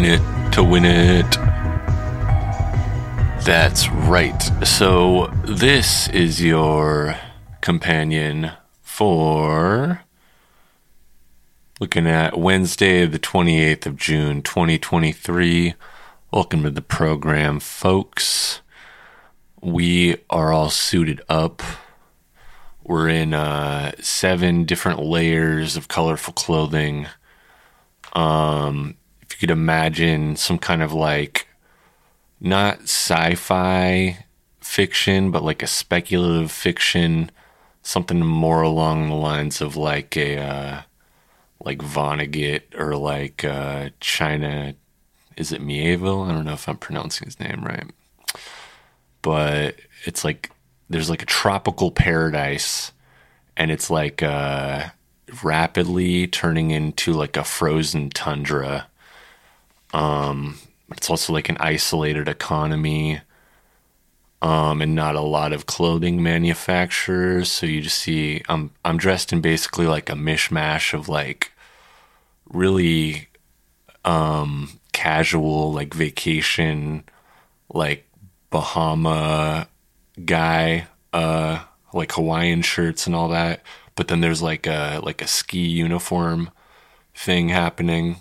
In it to win it. That's right. So, this is your companion for looking at Wednesday, the 28th of June, 2023. Welcome to the program, folks. We are all suited up. We're in uh, seven different layers of colorful clothing. Um, could imagine some kind of like not sci-fi fiction, but like a speculative fiction, something more along the lines of like a uh, like Vonnegut or like uh, China. Is it Mieville? I don't know if I'm pronouncing his name right, but it's like there's like a tropical paradise, and it's like uh, rapidly turning into like a frozen tundra. Um, it's also like an isolated economy um, and not a lot of clothing manufacturers. So you just see I'm I'm dressed in basically like a mishmash of like really um, casual like vacation like Bahama guy uh like Hawaiian shirts and all that. But then there's like a like a ski uniform thing happening.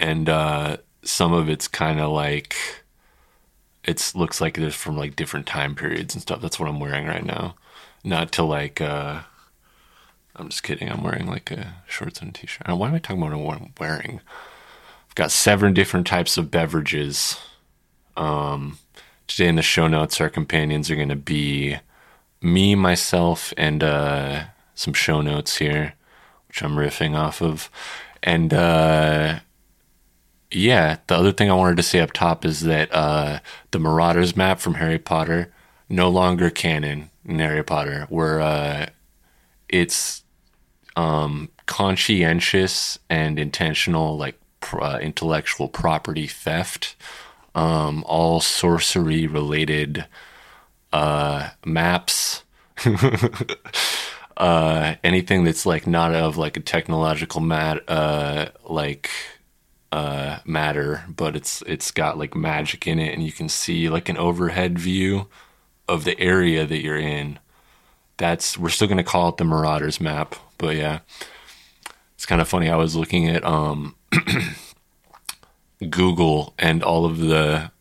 And uh some of it's kind of like it looks like it's from like different time periods and stuff. That's what I'm wearing right now. Not to like uh I'm just kidding. I'm wearing like a shorts and a t-shirt. Why am I talking about what I'm wearing? I've got seven different types of beverages. Um today in the show notes our companions are going to be me, myself and uh some show notes here which I'm riffing off of. And uh yeah, the other thing I wanted to say up top is that uh, the Marauders map from Harry Potter no longer canon in Harry Potter. Where uh, it's um, conscientious and intentional, like uh, intellectual property theft, um, all sorcery related uh, maps. uh, anything that's like not of like a technological mat, uh, like uh, matter, but it's it's got like magic in it, and you can see like an overhead view of the area that you're in. That's we're still gonna call it the Marauders map, but yeah, it's kind of funny. I was looking at um, Google and all of the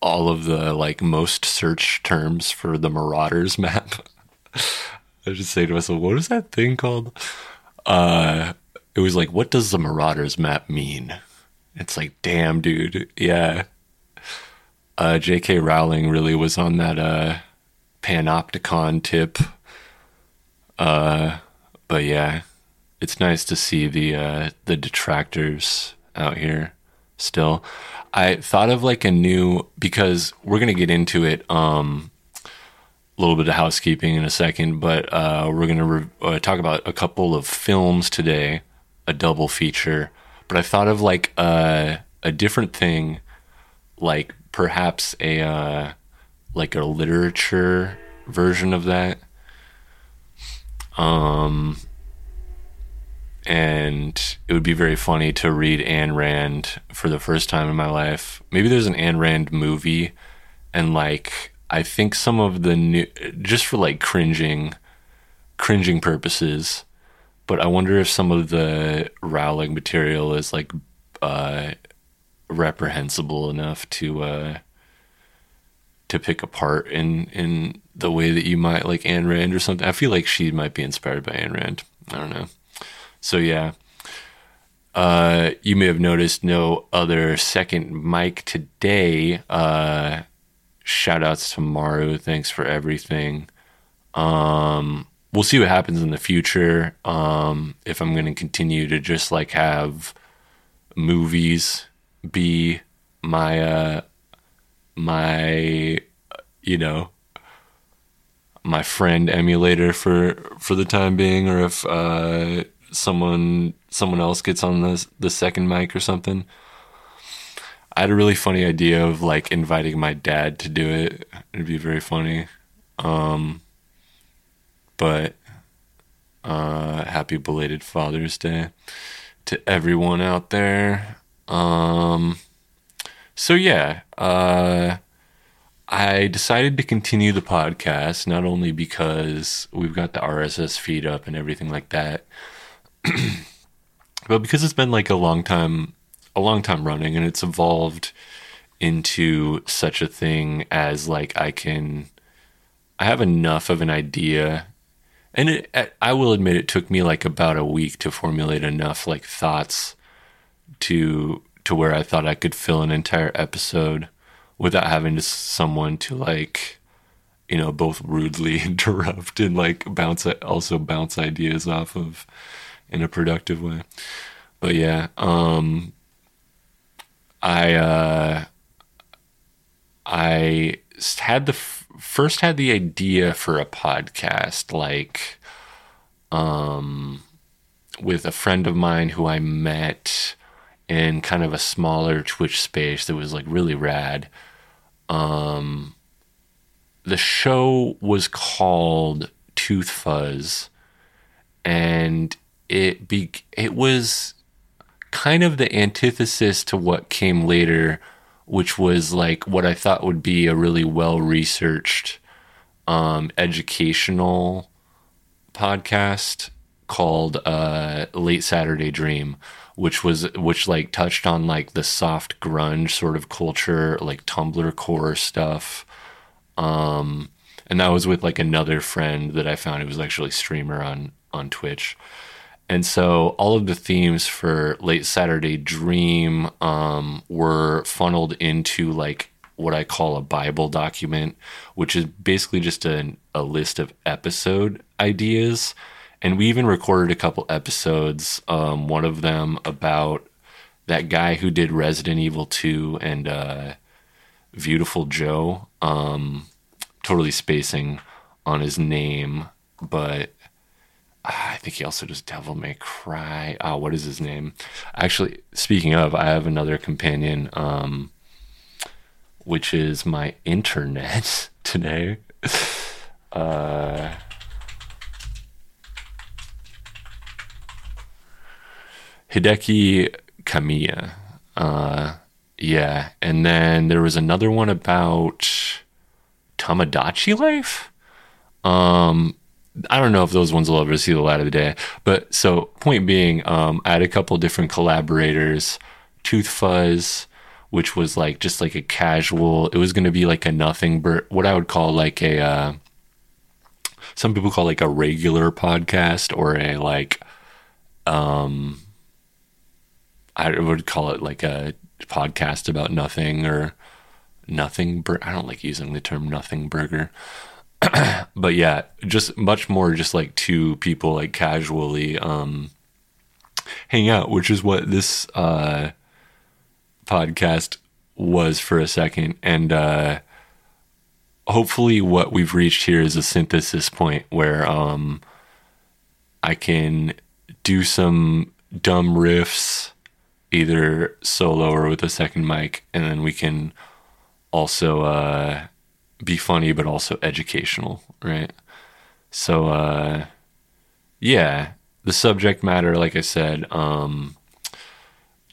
all of the like most search terms for the Marauders map. I just say to myself, what is that thing called? Uh, it was like, what does the Marauders map mean? It's like, damn, dude. Yeah. Uh, J.K. Rowling really was on that uh, panopticon tip. Uh, but yeah, it's nice to see the uh, the detractors out here still. I thought of like a new because we're gonna get into it. Um, a little bit of housekeeping in a second, but uh, we're gonna re- uh, talk about a couple of films today, a double feature but I thought of like a a different thing, like perhaps a uh, like a literature version of that. Um, and it would be very funny to read Ayn Rand for the first time in my life. Maybe there's an Ayn Rand movie, and like I think some of the new, just for like cringing, cringing purposes but I wonder if some of the Rowling material is like uh, reprehensible enough to uh, to pick apart in in the way that you might like Ayn Rand or something. I feel like she might be inspired by Ayn Rand. I don't know. So yeah. Uh, you may have noticed no other second mic today. Uh, shout outs to Maru. Thanks for everything. Um, we'll see what happens in the future. Um, if I'm going to continue to just like have movies be my uh, my you know my friend emulator for for the time being, or if uh, someone someone else gets on the the second mic or something. I had a really funny idea of like inviting my dad to do it. It'd be very funny. Um, but uh, happy belated Father's Day. to everyone out there. Um, so yeah, uh, I decided to continue the podcast not only because we've got the RSS feed up and everything like that, but because it's been like a long time, a long time running, and it's evolved into such a thing as like I can, I have enough of an idea, and it, I will admit it took me like about a week to formulate enough like thoughts to to where I thought I could fill an entire episode without having to someone to like you know both rudely interrupt and like bounce also bounce ideas off of in a productive way. But yeah um i uh i had the first had the idea for a podcast like um with a friend of mine who i met in kind of a smaller twitch space that was like really rad. Um, the show was called Tooth Fuzz, and it be it was kind of the antithesis to what came later, which was like what I thought would be a really well researched um, educational podcast called uh, Late Saturday Dream, which was which like touched on like the soft grunge sort of culture, like Tumblr core stuff. Um, and that was with like another friend that I found who was actually a streamer on on Twitch. And so all of the themes for Late Saturday Dream um, were funneled into like what I call a Bible document, which is basically just a, a list of episode ideas and we even recorded a couple episodes. Um, one of them about that guy who did Resident Evil 2 and uh, Viewtiful Joe. Um, totally spacing on his name, but I think he also does Devil May Cry. Oh, what is his name? Actually, speaking of, I have another companion, um, which is my internet today. Uh, Hideki Kamiya. Uh, yeah, and then there was another one about Tomodachi Life. Um, I don't know if those ones will ever see the light of the day, but so point being, um, I had a couple different collaborators. Tooth Fuzz, which was like just like a casual. It was going to be like a nothing, but what I would call like a. Uh, some people call like a regular podcast or a like um I would call it like a podcast about nothing or nothing. Bur- I don't like using the term nothing burger. but yeah, just much more just like two people like casually um hang out, which is what this uh podcast was for a second. And uh hopefully what we've reached here is a synthesis point where um I can do some dumb riffs either solo or with a second mic, and then we can also uh, be funny but also educational, right? So, uh, yeah, the subject matter, like I said, um,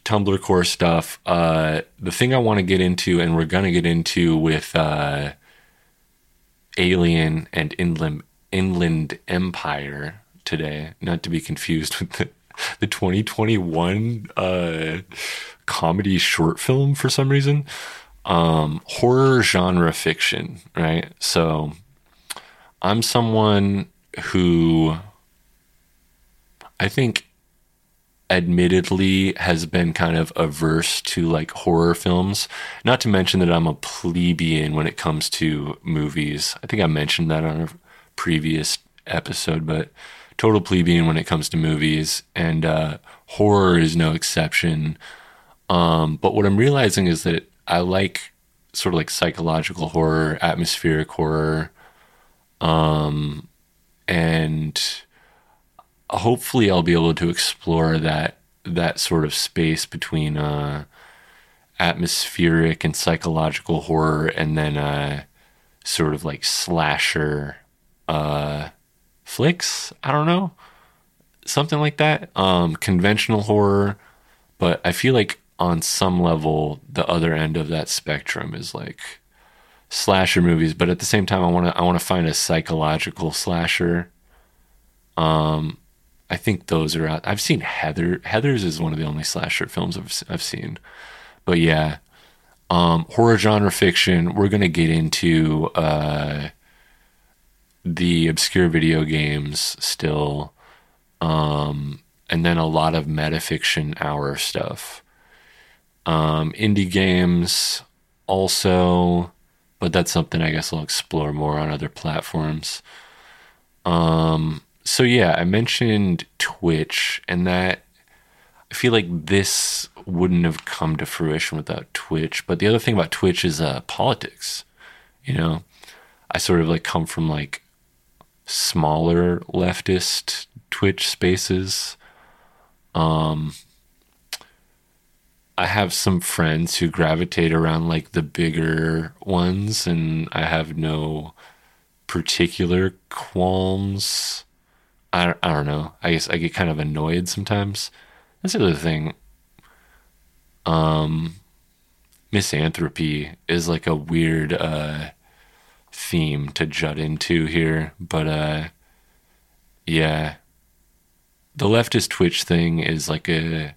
Tumblr core stuff. Uh, the thing I want to get into, and we're gonna get into with uh, Alien and Inland Inland Empire today, not to be confused with the the 2021 uh, comedy short film for some reason. Um, horror genre fiction, right? So I'm someone who I think admittedly has been kind of averse to like horror films. Not to mention that I'm a plebeian when it comes to movies. I think I mentioned that on a previous episode, but total plebeian when it comes to movies, and uh, horror is no exception. Um, but what I'm realizing is that I like sort of like psychological horror, atmospheric horror, um, and hopefully I'll be able to explore that that sort of space between uh, atmospheric and psychological horror, and then uh, sort of like slasher uh, flicks. I don't know. something like that. Um, conventional horror, but I feel like on some level, the other end of that spectrum is like slasher movies. But at the same time, I want to I want to find a psychological slasher. Um, I think those are out. I've seen Heather. Heather's is one of the only slasher films I've I've seen. But yeah, um, horror genre fiction. We're gonna get into uh, the obscure video games still, um, and then a lot of metafiction hour stuff. Um, indie games also, but that's something I guess I'll explore more on other platforms. Um, so yeah, I mentioned Twitch, and that I feel like this wouldn't have come to fruition without Twitch. But the other thing about Twitch is uh, politics. You know, I sort of like come from like smaller leftist Twitch spaces. Um, I have some friends who gravitate around like the bigger ones, and I have no particular qualms. I, I don't know. I guess I get kind of annoyed sometimes. That's the other thing. Um, misanthropy is like a weird uh, theme to jut into here, but uh, yeah, the leftist Twitch thing is like a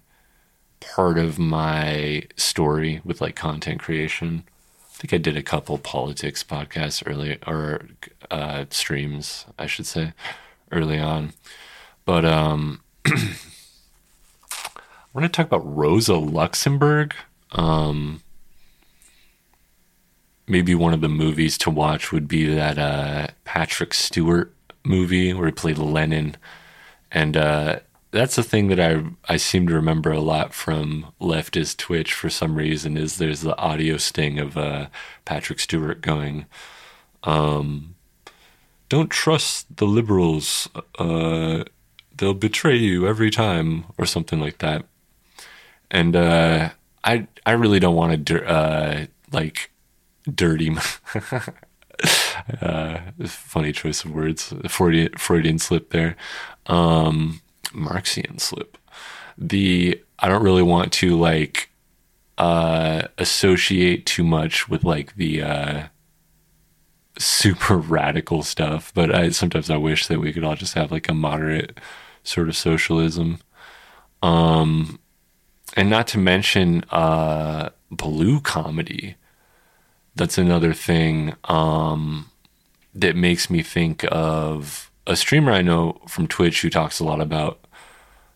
part of my story with like content creation. I think I did a couple politics podcasts early or uh, streams, I should say, early on. But um, I want to talk about Rosa Luxemburg. Um, maybe one of the movies to watch would be that uh, Patrick Stewart movie where he played Lenin, and uh, that's the thing that I I seem to remember a lot from leftist Twitch for some reason is there's the audio sting of uh, Patrick Stewart going, um, "Don't trust the liberals, uh, they'll betray you every time," or something like that. And uh, I I really don't want to uh, like dirty. uh, funny choice of words. Freudian, Freudian slip there. Um, Marxian slip. The I don't really want to like uh, associate too much with like the uh, super radical stuff, but I sometimes I wish that we could all just have like a moderate sort of socialism. Um, and not to mention uh, blue comedy. That's another thing um, that makes me think of a streamer I know from Twitch who talks a lot about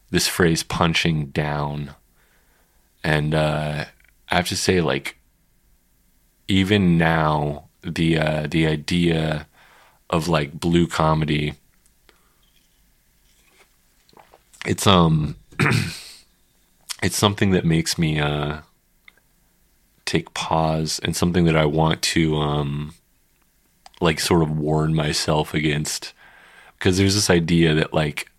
this phrase punching down. And uh, I have to say, like, even now, the uh, the idea of like blue comedy, it's um, it's something that makes me uh, take pause and something that I want to um, like sort of warn myself against because there's this idea that like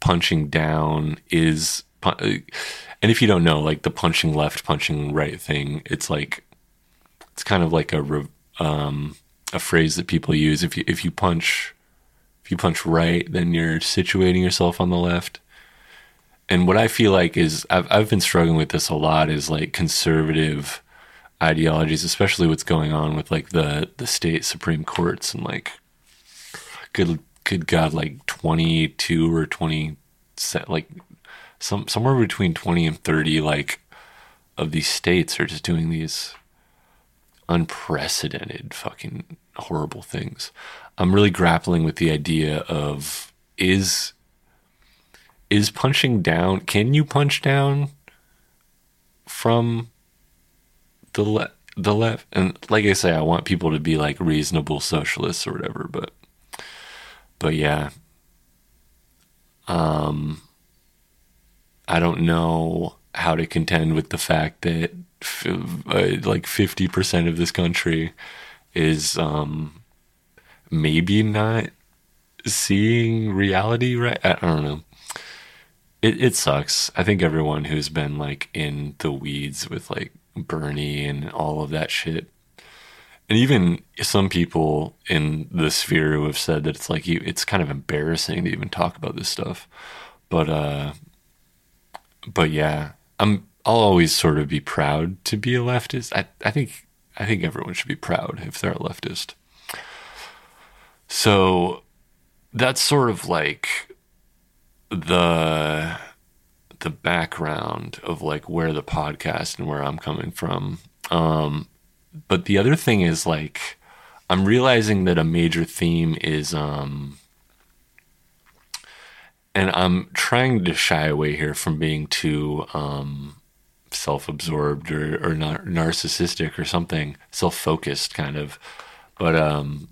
punching down is and if you don't know like the punching left punching right thing it's like it's kind of like a um, a phrase that people use. If you if you punch if you punch right then you're situating yourself on the left. And what i feel like is i've i've been struggling with this a lot is like conservative ideologies especially what's going on with like the the state supreme courts and like good good God, like 22 or 20, like some somewhere between 20 and 30, like of these states are just doing these unprecedented fucking horrible things. I'm really grappling with the idea of is is punching down can you punch down from the left the left and like I say I want people to be like reasonable socialists or whatever but but yeah, um, I don't know how to contend with the fact that f- uh, like 50% of this country is um, maybe not seeing reality right. I don't know. It, it sucks. I think everyone who's been like in the weeds with like Bernie and all of that shit and even some people in the sphere who have said that it's like you, it's kind of embarrassing to even talk about this stuff. but uh, but yeah, I'm. I'll always sort of be proud to be a leftist. I I think I think everyone should be proud if they're a leftist. So that's sort of like the the background of like where the podcast and where I'm coming from. Um, but the other thing is like I'm realizing that a major theme is um, and I'm trying to shy away here from being too um, self-absorbed or, or nar- narcissistic or something self-focused kind of but um,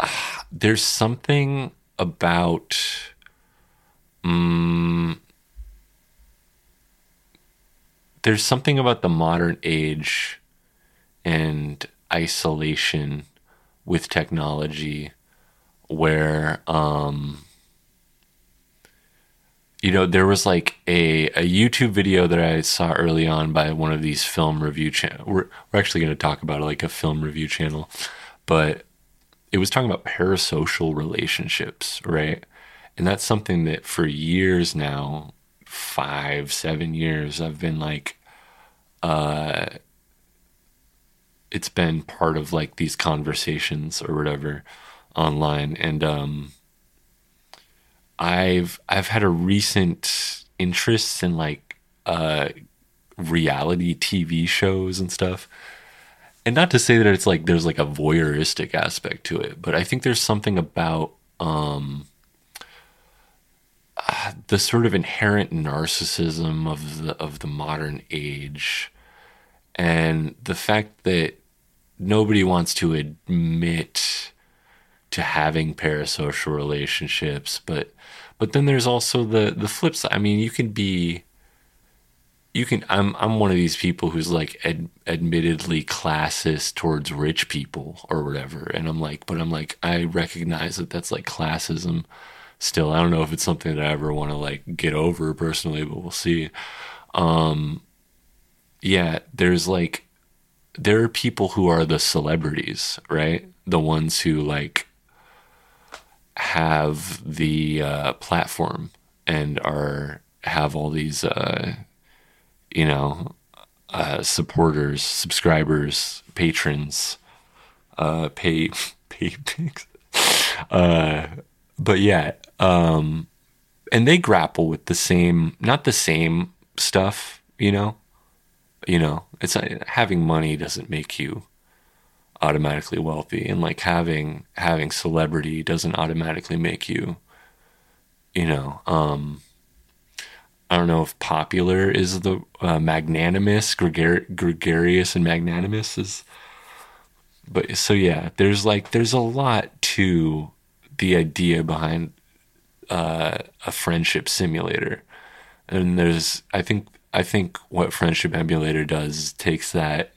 there's something about um, there's something about the modern age and isolation with technology where um you know there was like a, a youtube video that i saw early on by one of these film review channel we're, we're actually going to talk about like a film review channel but it was talking about parasocial relationships right? And that's something that for years now five seven years i've been like uh it's been part of like these conversations or whatever online and um I've I've had a recent interest in like uh reality TV shows and stuff. And not to say that it's like there's like a voyeuristic aspect to it, but I think there's something about um uh, the sort of inherent narcissism of the of the modern age and the fact that nobody wants to admit to having parasocial relationships but but then there's also the the flip side. I mean you can be you can i'm i'm one of these people who's like ad, admittedly classist towards rich people or whatever. And i'm like but i'm like i recognize that that's like classism still. I don't know if it's something that i ever want to like get over personally but we'll see. Um yeah, there's like there are people who are the celebrities, right? The ones who like have the uh, platform and are have all these uh, you know uh, supporters, subscribers, patrons, uh, pay pay uh, but yeah, um, and they grapple with the same, not the same stuff, you know you know it's having money doesn't make you automatically wealthy. And like having having celebrity doesn't automatically make you you know um i don't know if popular is the uh, magnanimous gregar- gregarious and magnanimous is but so yeah there's like there's a lot to the idea behind uh, a friendship simulator. And there's i think I think what Friendship Emulator does takes that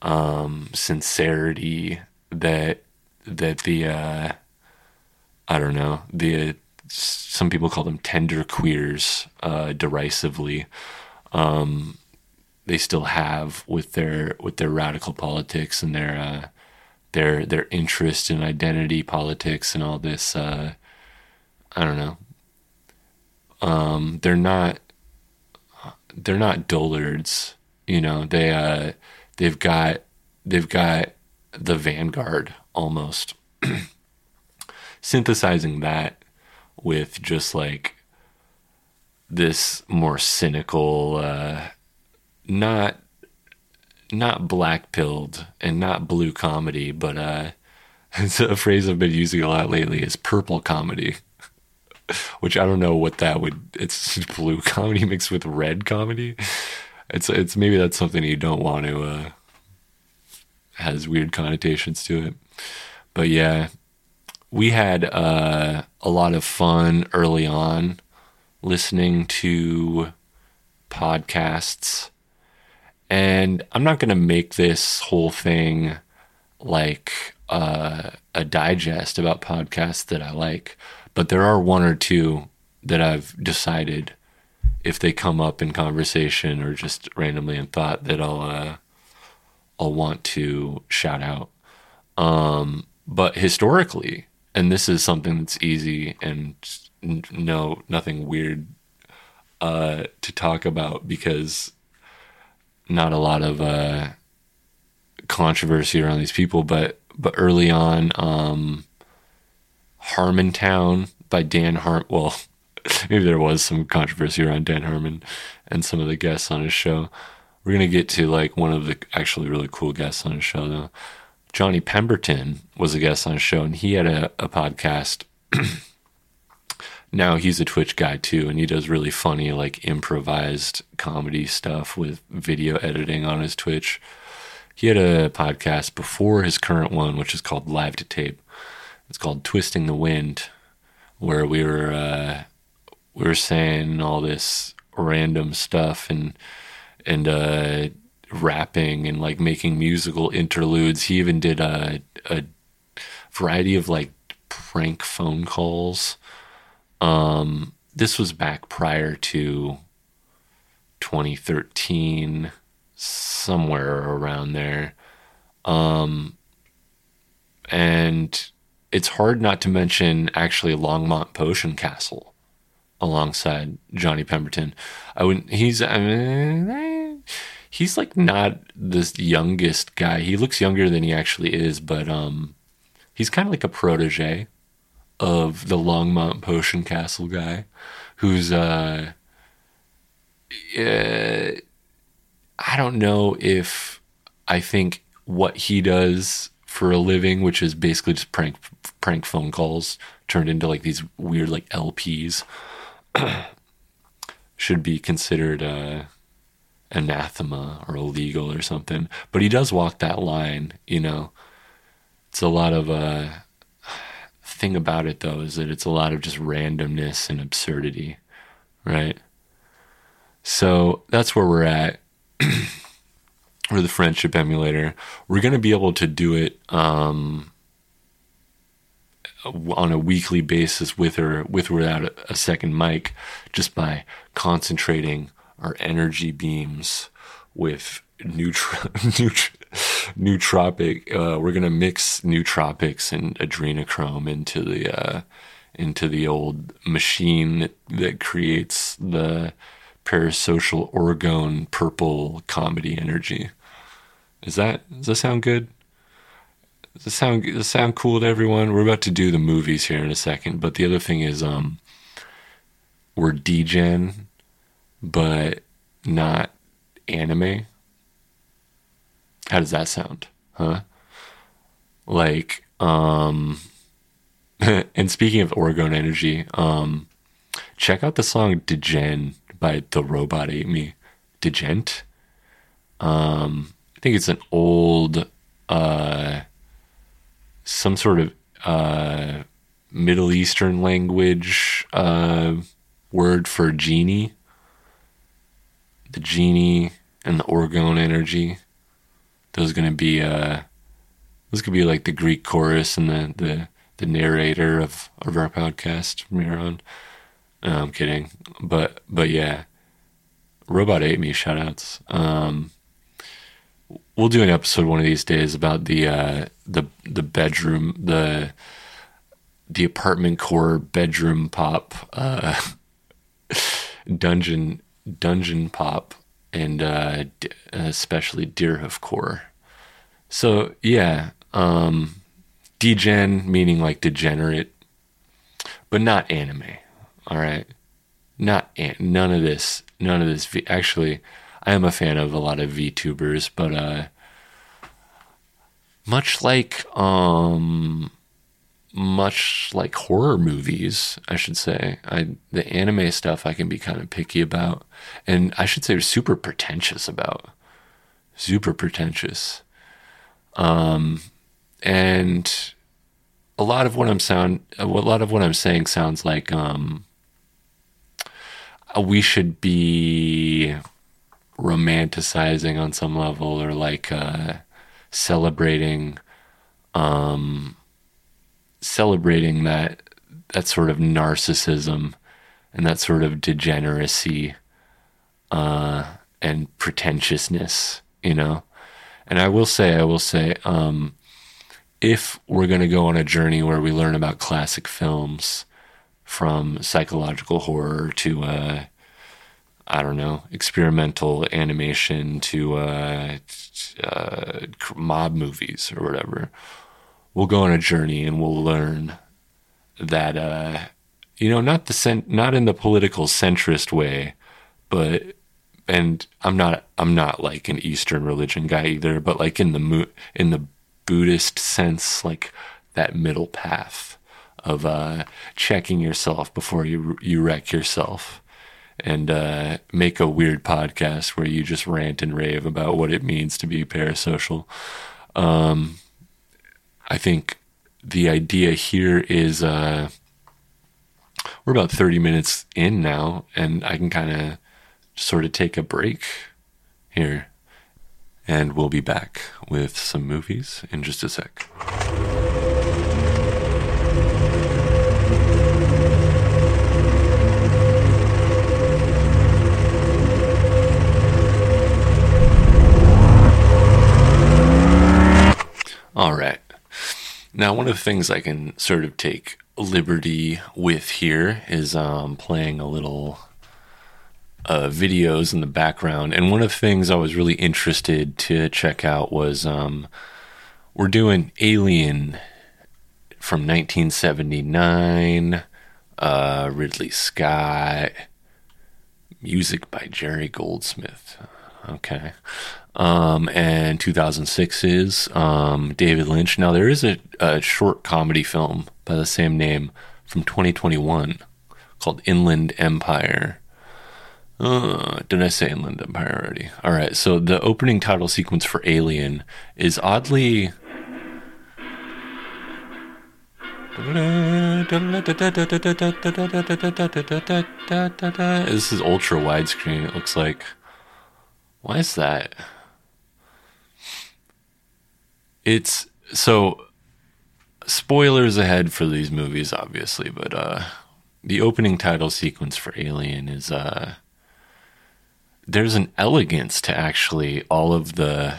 um, sincerity that that the uh, I don't know the some people call them tender queers uh, derisively. Um, they still have with their with their radical politics and their uh, their their interest in identity politics and all this. Uh, I don't know. Um, they're not they're not dullards. You know, they uh, they've got they've got the vanguard almost. Synthesizing that with just like this more cynical, uh, not not black pilled and not blue comedy, but uh, it's a phrase I've been using a lot lately is purple comedy. Which I don't know what that would. It's blue comedy mixed with red comedy. It's it's maybe that's something you don't want to. Uh, has weird connotations to it, but yeah, we had uh, a lot of fun early on listening to podcasts, and I'm not to make this whole thing like uh, a digest about podcasts that I like but there are one or two that I've decided if they come up in conversation or just randomly in thought that I'll uh, I'll want to shout out. Um, but historically, and this is something that's easy and no nothing weird uh, to talk about because not a lot of uh, controversy around these people. But but early on, um, Harmontown by Dan Harmon. Well, maybe there was some controversy around Dan Harmon and some of the guests on his show. We're gonna get to like one of the actually really cool guests on his show though. Johnny Pemberton was a guest on his show, and he had a, a podcast. now he's a Twitch guy too, and he does really funny, like improvised comedy stuff with video editing on his Twitch. He had a podcast before his current one, which is called Live to Tape. It's called Twisting the Wind, where we were uh, we were saying all this random stuff and and uh, rapping and like making musical interludes. He even did a a variety of like prank phone calls. Um, this was back prior to 2013, somewhere around there. Um, and it's hard not to mention actually Longmont Potion Castle alongside Johnny Pemberton. I wouldn't. He's. I mean, he's like not the youngest guy. He looks younger than he actually is, but um, he's kind of like a protege of the Longmont Potion Castle guy, who's uh, uh I don't know if I think what he does for a living, which is basically just prank prank phone calls turned into like these weird like LPs, should be considered uh, anathema or illegal or something. But he does walk that line, you know. It's a lot of uh thing about it though is that it's a lot of just randomness and absurdity, right? So that's where we're at. or the friendship emulator. We're going to be able to do it um, on a weekly basis with or with or without a, second mic, just by concentrating our energy beams with neutro- neut- nootropic. Uh, we're gonna mix nootropics and adrenochrome into the uh, into the old machine that, that creates the parasocial orgone purple comedy energy. Is that does that sound good? Does it sound does it sound cool to everyone? We're about to do the movies here in a second, but the other thing is um we're degen but not anime. How does that sound? Huh? Like um and speaking of orgone energy, um check out the song Degen by The Robot Ate Me. Degent. Um I think it's an old uh some sort of uh Middle Eastern language uh word for genie. The genie and the orgone energy. Those gonna be uh those could be like the Greek chorus and the the, the narrator of, of our podcast from here on. No, I'm kidding. But but yeah. Robot ate me shoutouts. Um we'll do an episode one of these days about the uh the the bedroom the the apartment core bedroom pop uh dungeon dungeon pop and uh d- especially Deerhoof core. So yeah, um degen meaning like degenerate but not anime. All right. Not an- none of this none of this v- actually I am a fan of a lot of VTubers, but uh much like um much like horror movies, I should say. I the anime stuff I can be kind of picky about and I should say super pretentious about. Super pretentious. Um and a lot of what I'm sound a lot of what I'm saying sounds like um we should be romanticizing on some level or like uh celebrating um celebrating that that sort of narcissism and that sort of degeneracy uh and pretentiousness you know? And i will say i will say um if we're going to go on a journey where we learn about classic films from psychological horror to uh, I don't know, experimental animation to uh, uh, mob movies or whatever. We'll go on a journey and we'll learn that uh, you know not the cent- not in the political centrist way, but and I'm not I'm not like an Eastern religion guy either, but like in the mo- in the Buddhist sense, like that middle path of uh, checking yourself before you you wreck yourself and uh, make a weird podcast where you just rant and rave about what it means to be parasocial. Um, I think the idea here is uh, we're about 30 minutes in now, and I can kind of sort of take a break here. And we'll be back with some movies in just a sec. All right. Now, one of the things I can sort of take liberty with here is um, playing a little uh, videos in the background. And one of the things I was really interested to check out was um, we're doing Alien from 1979, uh, Ridley Scott, music by Jerry Goldsmith. Okay um, and 2006 is um, David Lynch. Now, there is a, a, short comedy film by the same name from 2021 called Inland Empire. Uh, did I say Inland Empire already? All right, so the opening title sequence for Alien is oddly. This is ultra widescreen, it looks like. Why is that? it's so spoilers ahead for these movies, obviously, but uh, the opening title sequence for Alien is uh, there's an elegance to actually all of the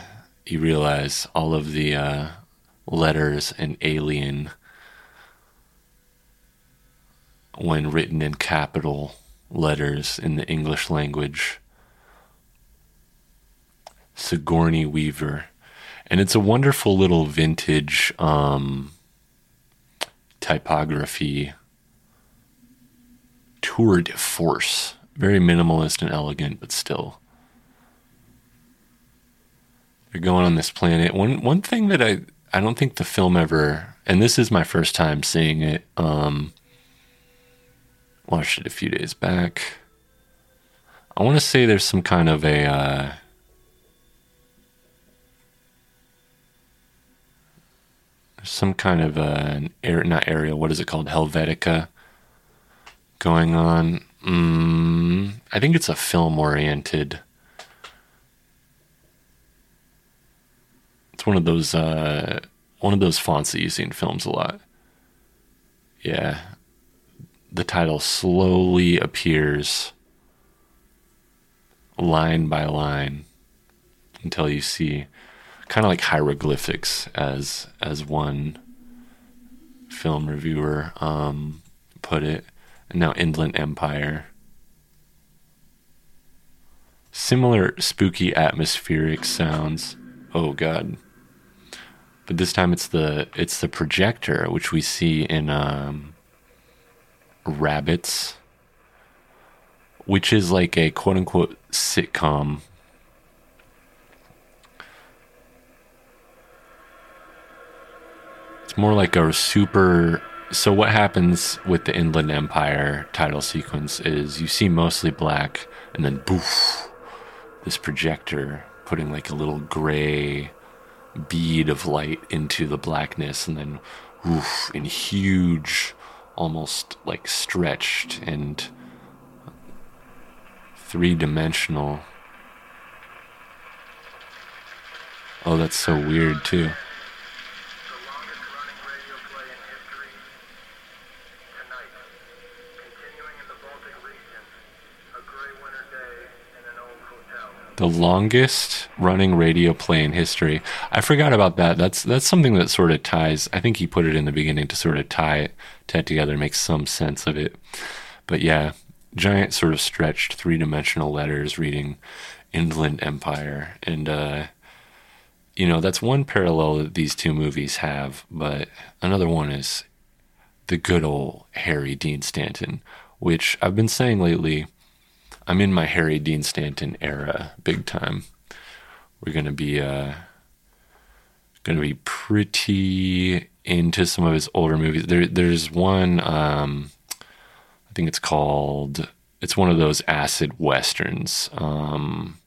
you realize all of the uh, letters in Alien when written in capital letters in the English language. Sigourney Weaver and it's a wonderful little vintage um, typography tour de force. Very minimalist and elegant, but still. They're going on this planet. One one thing that I I don't think the film ever, and this is my first time seeing it. Um, watched it a few days back. I want to say there's some kind of a uh, some kind of an air, not area. What is it called? Helvetica going on. Mm, I think it's a film oriented. It's one of those uh, one of those fonts that you see in films a lot. Yeah, the title slowly appears line by line until you see kind of like hieroglyphics, as as one film reviewer um, put it. And now Inland Empire. Similar spooky atmospheric sounds. Oh god. But this time it's the it's the projector which we see in um, Rabbits, which is like a quote unquote sitcom It's more like a super. So, what happens with the Inland Empire title sequence is you see mostly black, and then boof, this projector putting like a little gray bead of light into the blackness, and then woof, in huge, almost like stretched and three dimensional. Oh, that's so weird too. The longest running radio play in history. I forgot about that. That's that's something that sort of ties. I think he put it in the beginning to sort of tie it, tie it together, make some sense of it. But yeah, giant sort of stretched three dimensional letters reading Inland Empire, and uh, you know that's one parallel that these two movies have. But another one is the good old Harry Dean Stanton, which I've been saying lately I'm in my Harry Dean Stanton era, big time. We're gonna be uh, gonna be pretty into some of his older movies. There, there's one. Um, I think it's called. It's one of those acid westerns. Um,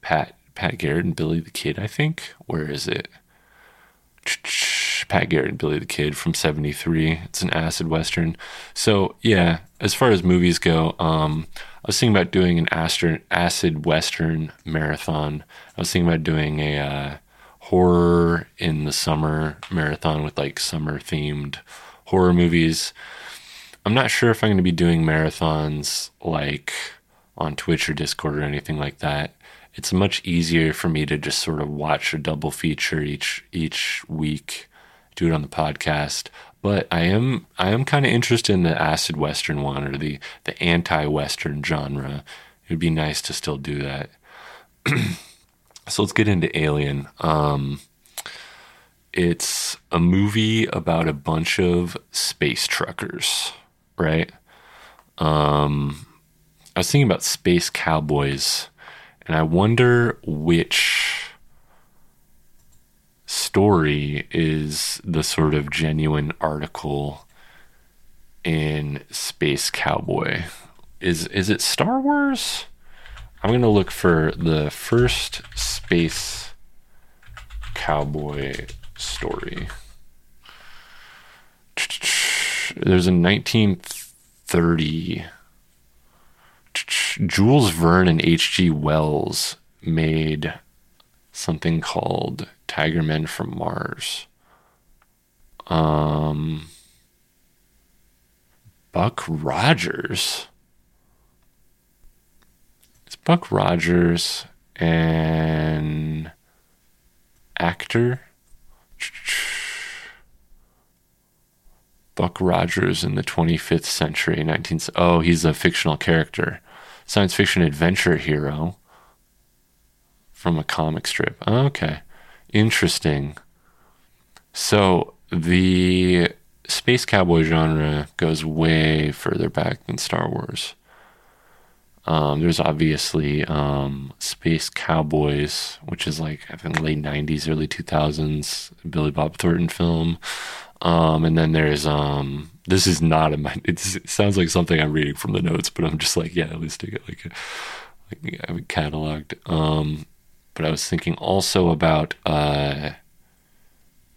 Pat Pat Garrett and Billy the Kid. I think. Where is it? Pat Garrett and Billy the Kid from '73. It's an acid western. So yeah, as far as movies go, um, I was thinking about doing an acid western marathon. I was thinking about doing a uh, horror in the summer marathon with like summer themed horror movies. I'm not sure if I'm going to be doing marathons like on Twitch or Discord or anything like that. It's much easier for me to just sort of watch a double feature each each week, do it on the podcast but I am I am kind of interested in the acid western one or the the anti western genre. It'd be nice to still do that. so let's get into Alien. Um, it's a movie about a bunch of space truckers, right? Um, I was thinking about space cowboys, and I wonder which story is the sort of genuine article in Space Cowboy. Is is it Star Wars? I'm gonna look for the first Space Cowboy story. There's a 1930 Jules Verne and H.G. Wells made something called Tigermen from Mars. Um, Buck Rogers. It's Buck Rogers an actor. Buck Rogers in the 25th century, 19th. Oh, he's a fictional character, science fiction adventure hero from a comic strip. Okay. Interesting. So the space cowboy genre goes way further back than Star Wars. Um, there's obviously um, Space Cowboys, which is like I think late '90s, early 2000s Billy Bob Thornton film, um, and then there's um, this is not a it sounds like something I'm reading from the notes, but I'm just like yeah, at least take it like, a, like I have cataloged. But I was thinking also about uh,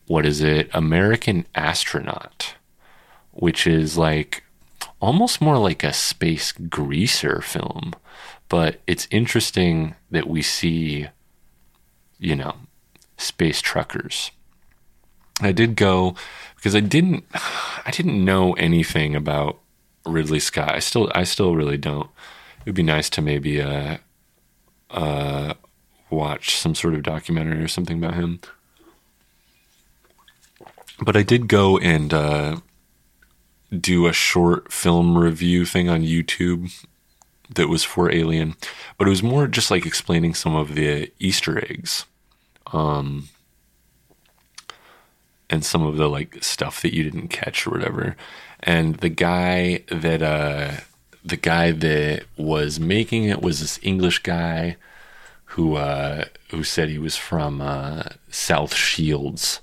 what is it? American Astronaut, which is like almost more like a space greaser film. But it's interesting that we see, you know, space truckers. I did go because I didn't I didn't know anything about Ridley Scott. I still I still really don't. It would be nice to maybe uh, uh, watch some sort of documentary or something about him. But I did go and uh, do a short film review thing on YouTube that was for Alien, but it was more just like explaining some of the Easter eggs. Um, and some of the like stuff that you didn't catch or whatever. And the guy that uh the guy that was making it was this English guy who uh, who said he was from uh, South Shields,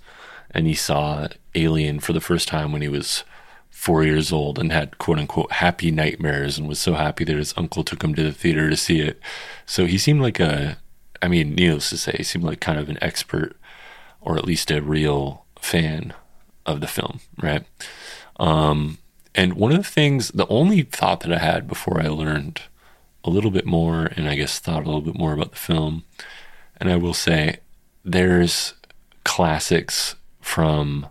and he saw Alien for the first time when he was four years old and had quote unquote happy nightmares and was so happy that his uncle took him to the theater to see it. So he seemed like a, I mean, needless to say, he seemed like kind of an expert or at least a real fan of the film, right? Um, and one of the things, the only thought that I had before I learned a little bit more and I guess thought a little bit more about the film. And I will say there's classics from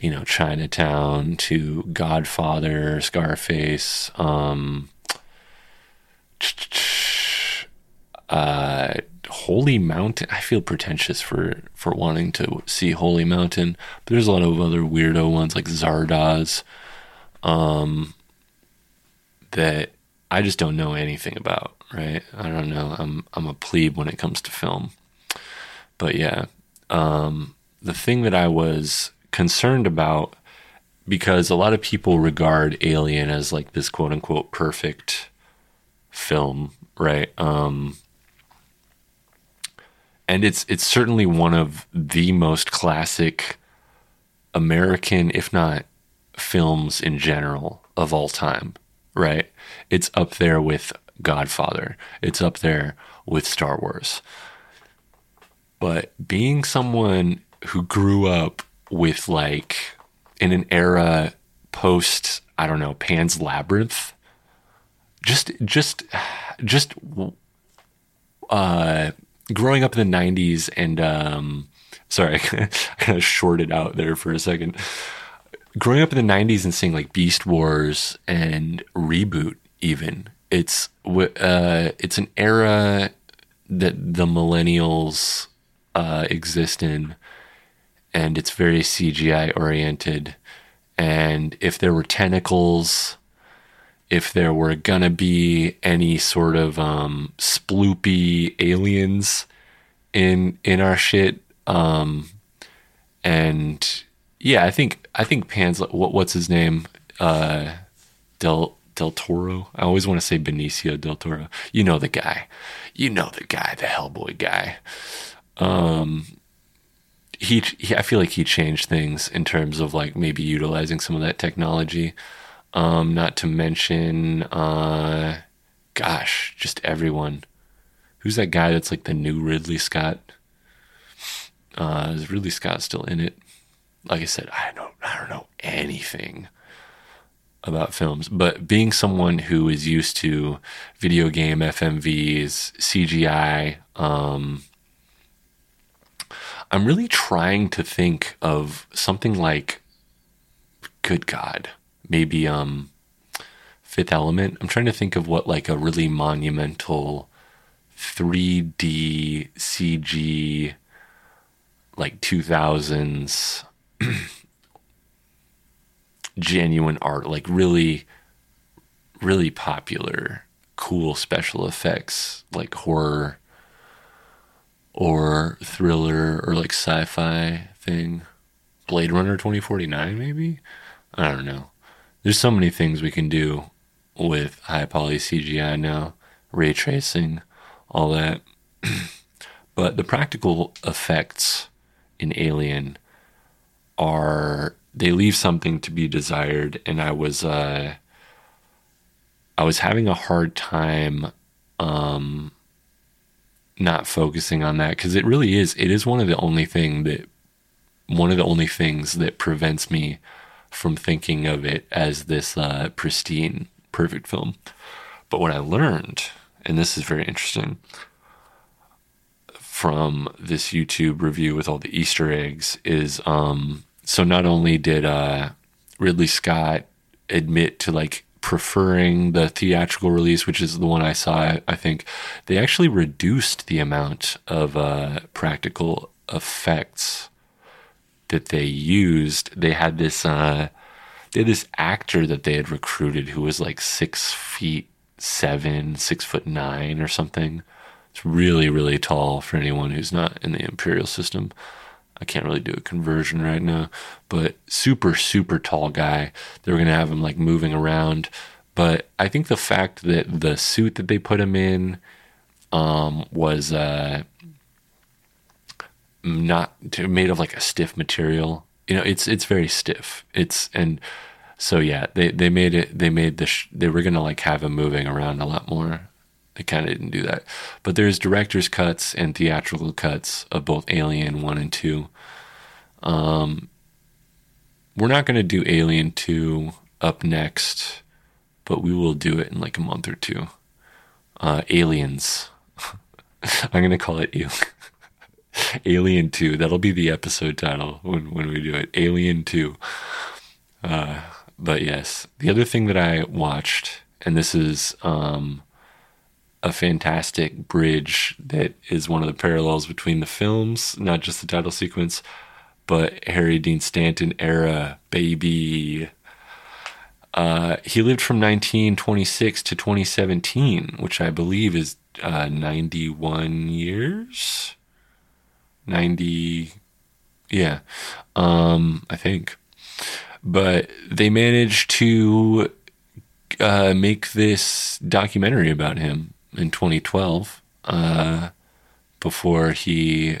you know Chinatown to Godfather, Scarface, um, uh, Holy Mountain. I feel pretentious for for wanting to see Holy Mountain, but there's a lot of other weirdo ones like Zardoz, um, that I just don't know anything about. Right? I don't know. I'm I'm a plebe when it comes to film, but yeah, um, the thing that I was concerned about because a lot of people regard Alien as like this quote unquote perfect film, right? Um, and it's it's certainly one of the most classic American, if not films in general, of all time, right? It's up there with Godfather. It's up there with Star Wars. But being someone who grew up with like in an era post, I don't know, Pan's Labyrinth, just just just uh growing up in the 90s and um sorry i kind of shorted out there for a second growing up in the 90s and seeing like beast wars and reboot even it's uh it's an era that the millennials uh exist in and it's very cgi oriented and if there were tentacles if there were gonna be any sort of um, sploopy aliens in in our shit. Um, and yeah, I think I think Pan's what what's his name? Uh, Del Del Toro. I always want to say Benicio Del Toro. You know the guy. You know the guy, the Hellboy guy. Um, he, he I feel like he changed things in terms of like maybe utilizing some of that technology. Um, not to mention, uh, gosh, just everyone. Who's that guy that's like the new Ridley Scott? Uh, is Ridley Scott still in it? Like I said, I don't, I don't know anything about films, but being someone who is used to video game FMVs, CGI, um, I'm really trying to think of something like, good God, maybe um Fifth Element. I'm trying to think of what like a really monumental 3D CG like 2000s genuine art like really really popular cool special effects like horror or thriller or like sci-fi thing. Blade runner 2049 maybe? I don't know. There's so many things we can do with high poly CGI now, ray tracing, all that. but the practical effects in Alien are they leave something to be desired, and I was uh, I was having a hard time um, not focusing on that because it really is it is one of the only thing that one of the only things that prevents me from thinking of it as this uh, pristine, perfect film. But what I learned, and this is very interesting, from this YouTube review with all the Easter eggs is um, so not only did uh, Ridley Scott admit to like preferring the theatrical release, which is the one I saw, I think they actually reduced the amount of uh, practical effects that they used, they had this uh, they had this actor that they had recruited who was like six feet seven, six foot nine or something. It's really, really tall for anyone who's not in the imperial system. I can't really do a conversion right now, but super, super tall guy. They were gonna have him like moving around, but I think the fact that the suit that they put him in um, was uh, not made of like a stiff material. You know, it's it's very stiff. It's and so yeah, they they made it. They made the sh- they were gonna like have him moving around a lot more. They kind of didn't do that. But there's director's cuts and theatrical cuts of both Alien one and two. Um, we're not gonna do Alien two up next, but we will do it in like a month or two. Uh, aliens. I'm gonna call it Alien. Alien 2. That'll be the episode title when, when we do it. Alien 2. Uh, but yes, the other thing that I watched, and this is um, a fantastic bridge that is one of the parallels between the films, not just the title sequence, but Harry Dean Stanton era baby. Uh, he lived from 1926 to 2017, which I believe is uh, 91 years. 90, yeah, um, I think. But they managed to uh, make this documentary about him in 2012 uh, before he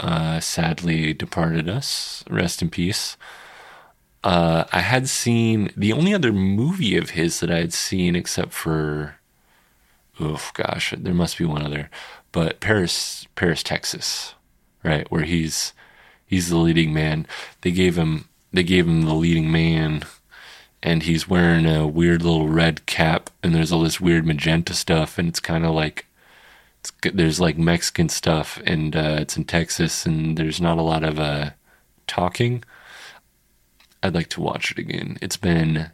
uh, sadly departed us. Rest in peace. Uh, I had seen the only other movie of his that I had seen, except for, oh gosh, there must be one other, but Paris, Paris, Texas, right, where he's he's the leading man. They gave him they gave him the leading man, and he's wearing a weird little red cap, and there's all this weird magenta stuff, and it's kind of like there's like Mexican stuff, and uh, it's in Texas, and there's not a lot of uh, talking. I'd like to watch it again. It's been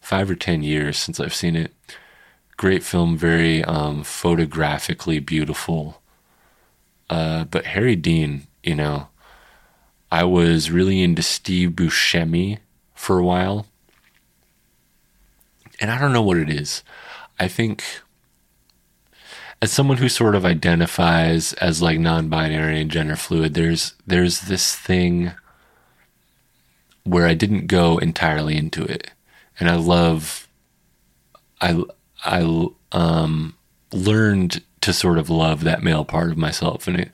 five or ten years since I've seen it. Great film, very um, photographically beautiful. Uh, but Harry Dean, you know, I was really into Steve Buscemi for a while. And I don't know what it is. I think as someone who sort of identifies as like non-binary and gender fluid, there's there's this thing where I didn't go entirely into it, and I love, I I um learned to sort of love that male part of myself and it,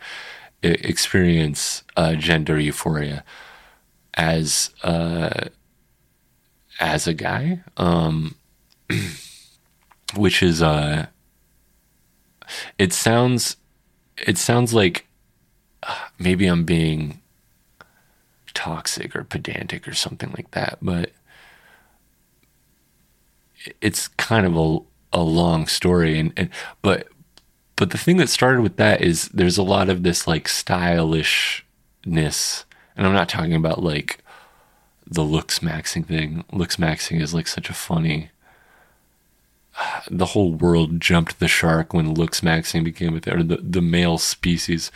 it experience uh, gender euphoria as uh, as a guy, um, which is uh it sounds it sounds like uh, maybe I'm being toxic or pedantic or something like that, but it's kind of a a long story and, and but but the thing that started with that is there's a lot of this like stylishness and I'm not talking about like the looks maxing thing. Looks maxing is like such a funny the whole world jumped the shark when looks maxing became a thing, or the, the male species.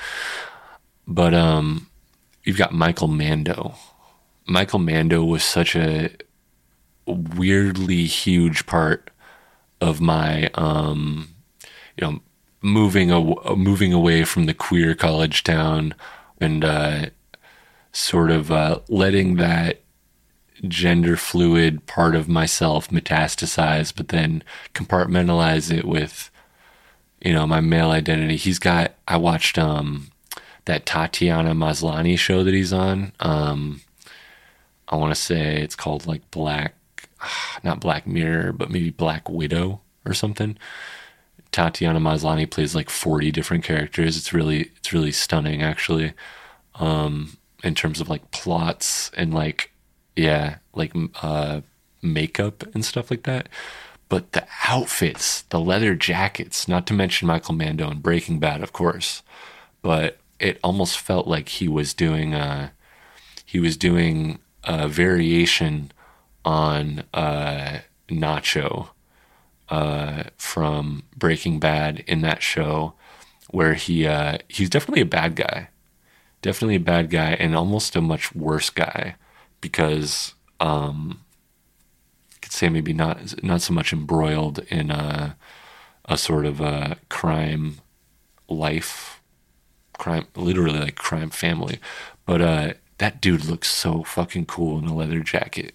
But um, you've got Michael Mando. Michael Mando was such a weirdly huge part of my um, you know moving a, moving away from the queer college town and uh, sort of uh, letting that gender fluid part of myself metastasize, but then compartmentalize it with, you know, my male identity. He's got, I watched, um, that Tatiana Maslany show that he's on. Um, I want to say it's called like Black, not Black Mirror, but maybe Black Widow or something. Tatiana Maslany plays like 40 different characters. It's really, it's really stunning actually. Um, in terms of like plots and like yeah, like uh, makeup and stuff like that. But the outfits, the leather jackets, not to mention Michael Mando and Breaking Bad, of course, but it almost felt like he was doing a uh, he was doing a variation on uh, Nacho uh, from Breaking Bad in that show, where he uh, he's definitely a bad guy, definitely a bad guy, and almost a much worse guy because um, I could say maybe not not so much embroiled in a, a sort of a crime life, crime literally like crime family, but uh, that dude looks so fucking cool in a leather jacket.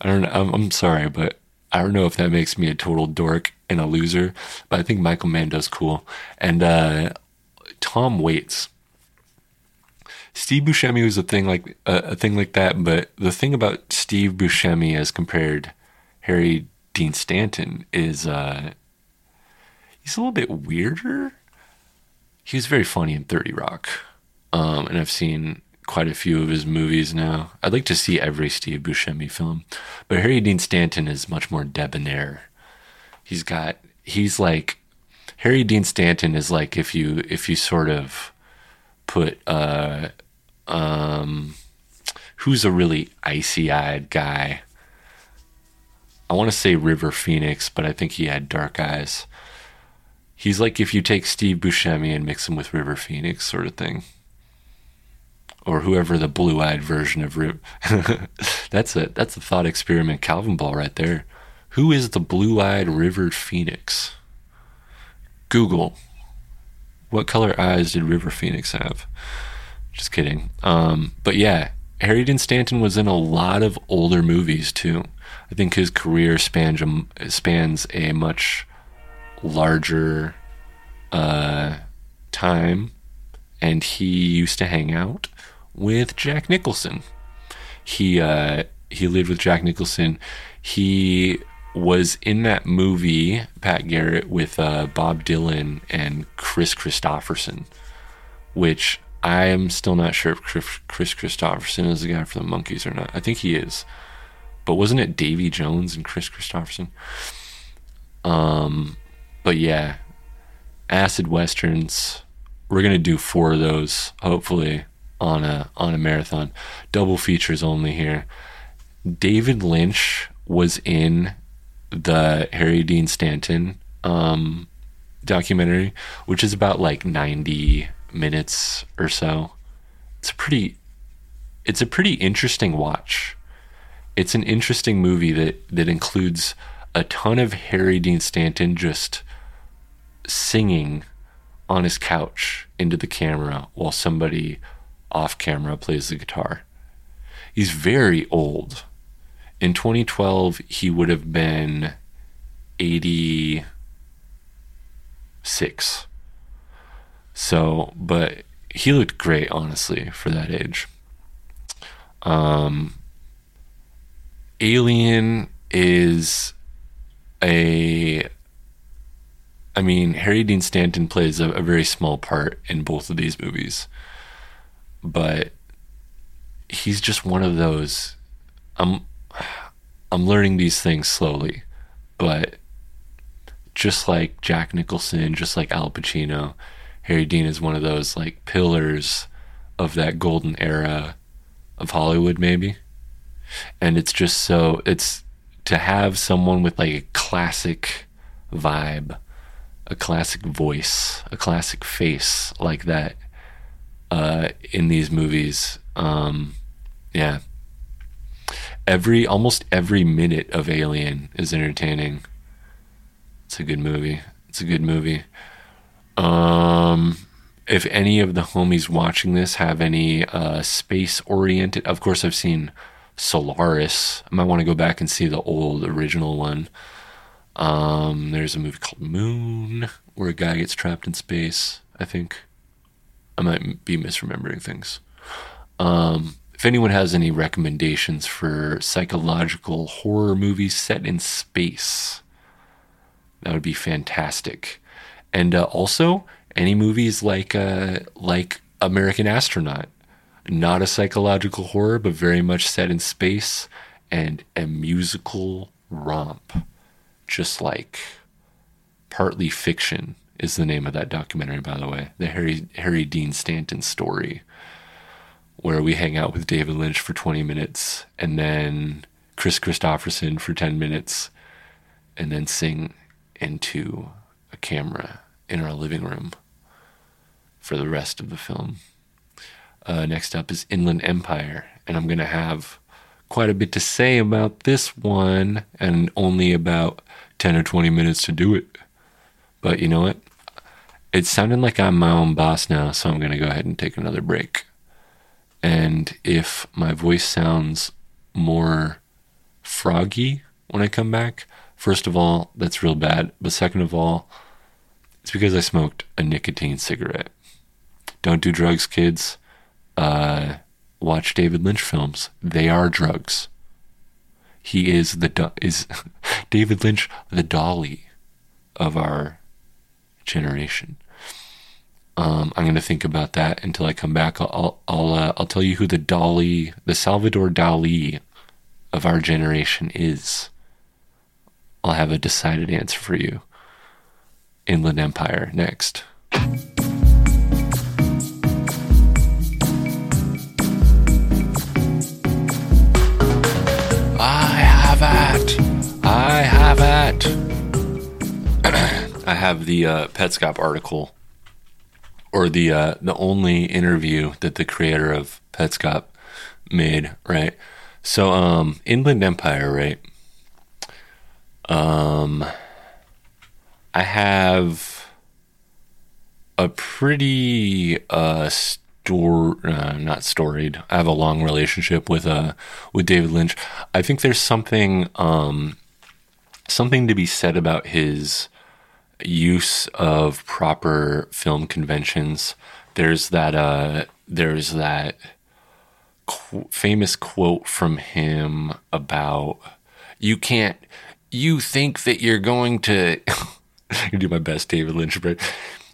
I don't. I'm, I'm sorry, but I don't know if that makes me a total dork and a loser, but I think Michael Mando's cool. And uh, Tom Waits, Steve Buscemi was a thing like uh, a thing like that, but the thing about Steve Buscemi as compared Harry Dean Stanton is uh, he's a little bit weirder. He was very funny in Thirty Rock, um, and I've seen quite a few of his movies now. I'd like to see every Steve Buscemi film, but Harry Dean Stanton is much more debonair. He's got he's like Harry Dean Stanton is like if you if you sort of put uh um, who's a really icy eyed guy. I want to say River Phoenix, but I think he had dark eyes. He's like if you take Steve Buscemi and mix him with River Phoenix, sort of thing, or whoever the blue-eyed version of River. that's a that's a thought experiment, Calvinball, right there. Who is the blue-eyed River Phoenix? Google. What color eyes did River Phoenix have? Just kidding. Um, but yeah, Harry Stanton was in a lot of older movies too. I think his career spans a, spans a much larger uh, time, and he used to hang out with Jack Nicholson. He uh, he lived with Jack Nicholson. He was in that movie Pat Garrett with uh, Bob Dylan and Kris Kristofferson, which I am still not sure if Kris Kristofferson is the guy for the Monkees or not. I think he is, but wasn't it Davy Jones and Kris Kristofferson? Um, but yeah, acid westerns. We're gonna do four of those, hopefully, on a on a marathon. Double features only here. David Lynch was in the Harry Dean Stanton um, documentary, which is about like ninety minutes or so. It's a pretty it's a pretty interesting watch. It's an interesting movie that that includes a ton of Harry Dean Stanton just singing on his couch into the camera while somebody off camera plays the guitar. He's very old. In 2012, he would have been 86. So, but he looked great, honestly, for that age. Um, Alien is a I mean, Harry Dean Stanton plays a, a, very small part in both of these movies, but he's just one of those. I'm I'm learning these things slowly, but just like Jack Nicholson, just like Al Pacino, Harry Dean is one of those like pillars of that golden era of Hollywood, maybe. And it's just so it's to have someone with like a classic vibe a classic voice, a classic face like that uh, in these movies. Um, yeah. Every almost every minute of Alien is entertaining. It's a good movie. It's a good movie. Um, if any of the homies watching this have any uh, space oriented, of course, I've seen Solaris. I might want to go back and see the old original one. Um, there's a movie called Moon where a guy gets trapped in space. I think I might be misremembering things. Um, if anyone has any recommendations for psychological horror movies set in space, that would be fantastic. And uh, also, any movies like uh, like American Astronaut, not a psychological horror, but very much set in space and a musical romp. Just like partly fiction is the name of that documentary by the way. The harry harry dean stanton story where we hang out with david lynch for 20 minutes and then Kris Kristofferson for 10 minutes and then sing into a camera in our living room for the rest of the film uh, next up is inland empire and i'm going to have quite a bit to say about this one and only about 10 or 20 minutes to do it. But you know what? It's sounding like I'm my own boss now, so I'm going to go ahead and take another break. And if my voice sounds more froggy when I come back, first of all, that's real bad. But second of all, it's because I smoked a nicotine cigarette. Don't do drugs, kids. Uh, watch David Lynch films. They are drugs. He is the is David Lynch the Dali of our generation. Um, I'm going to think about that until I come back. I'll I'll uh, I'll tell you who the Dali, the Salvador Dali of our generation is. I'll have a decided answer for you. Inland Empire next. I have it. I have it. I have the uh, Petscop article or the uh, the only interview that the creator of Petscop made, right? So, um, Inland Empire, right? Um, I have a pretty uh store uh, not storied. I have a long relationship with uh with David Lynch. I think there's something um something to be said about his use of proper film conventions. There's that uh there's that qu- famous quote from him about you can't you think that you're going to I do my best David Lynch but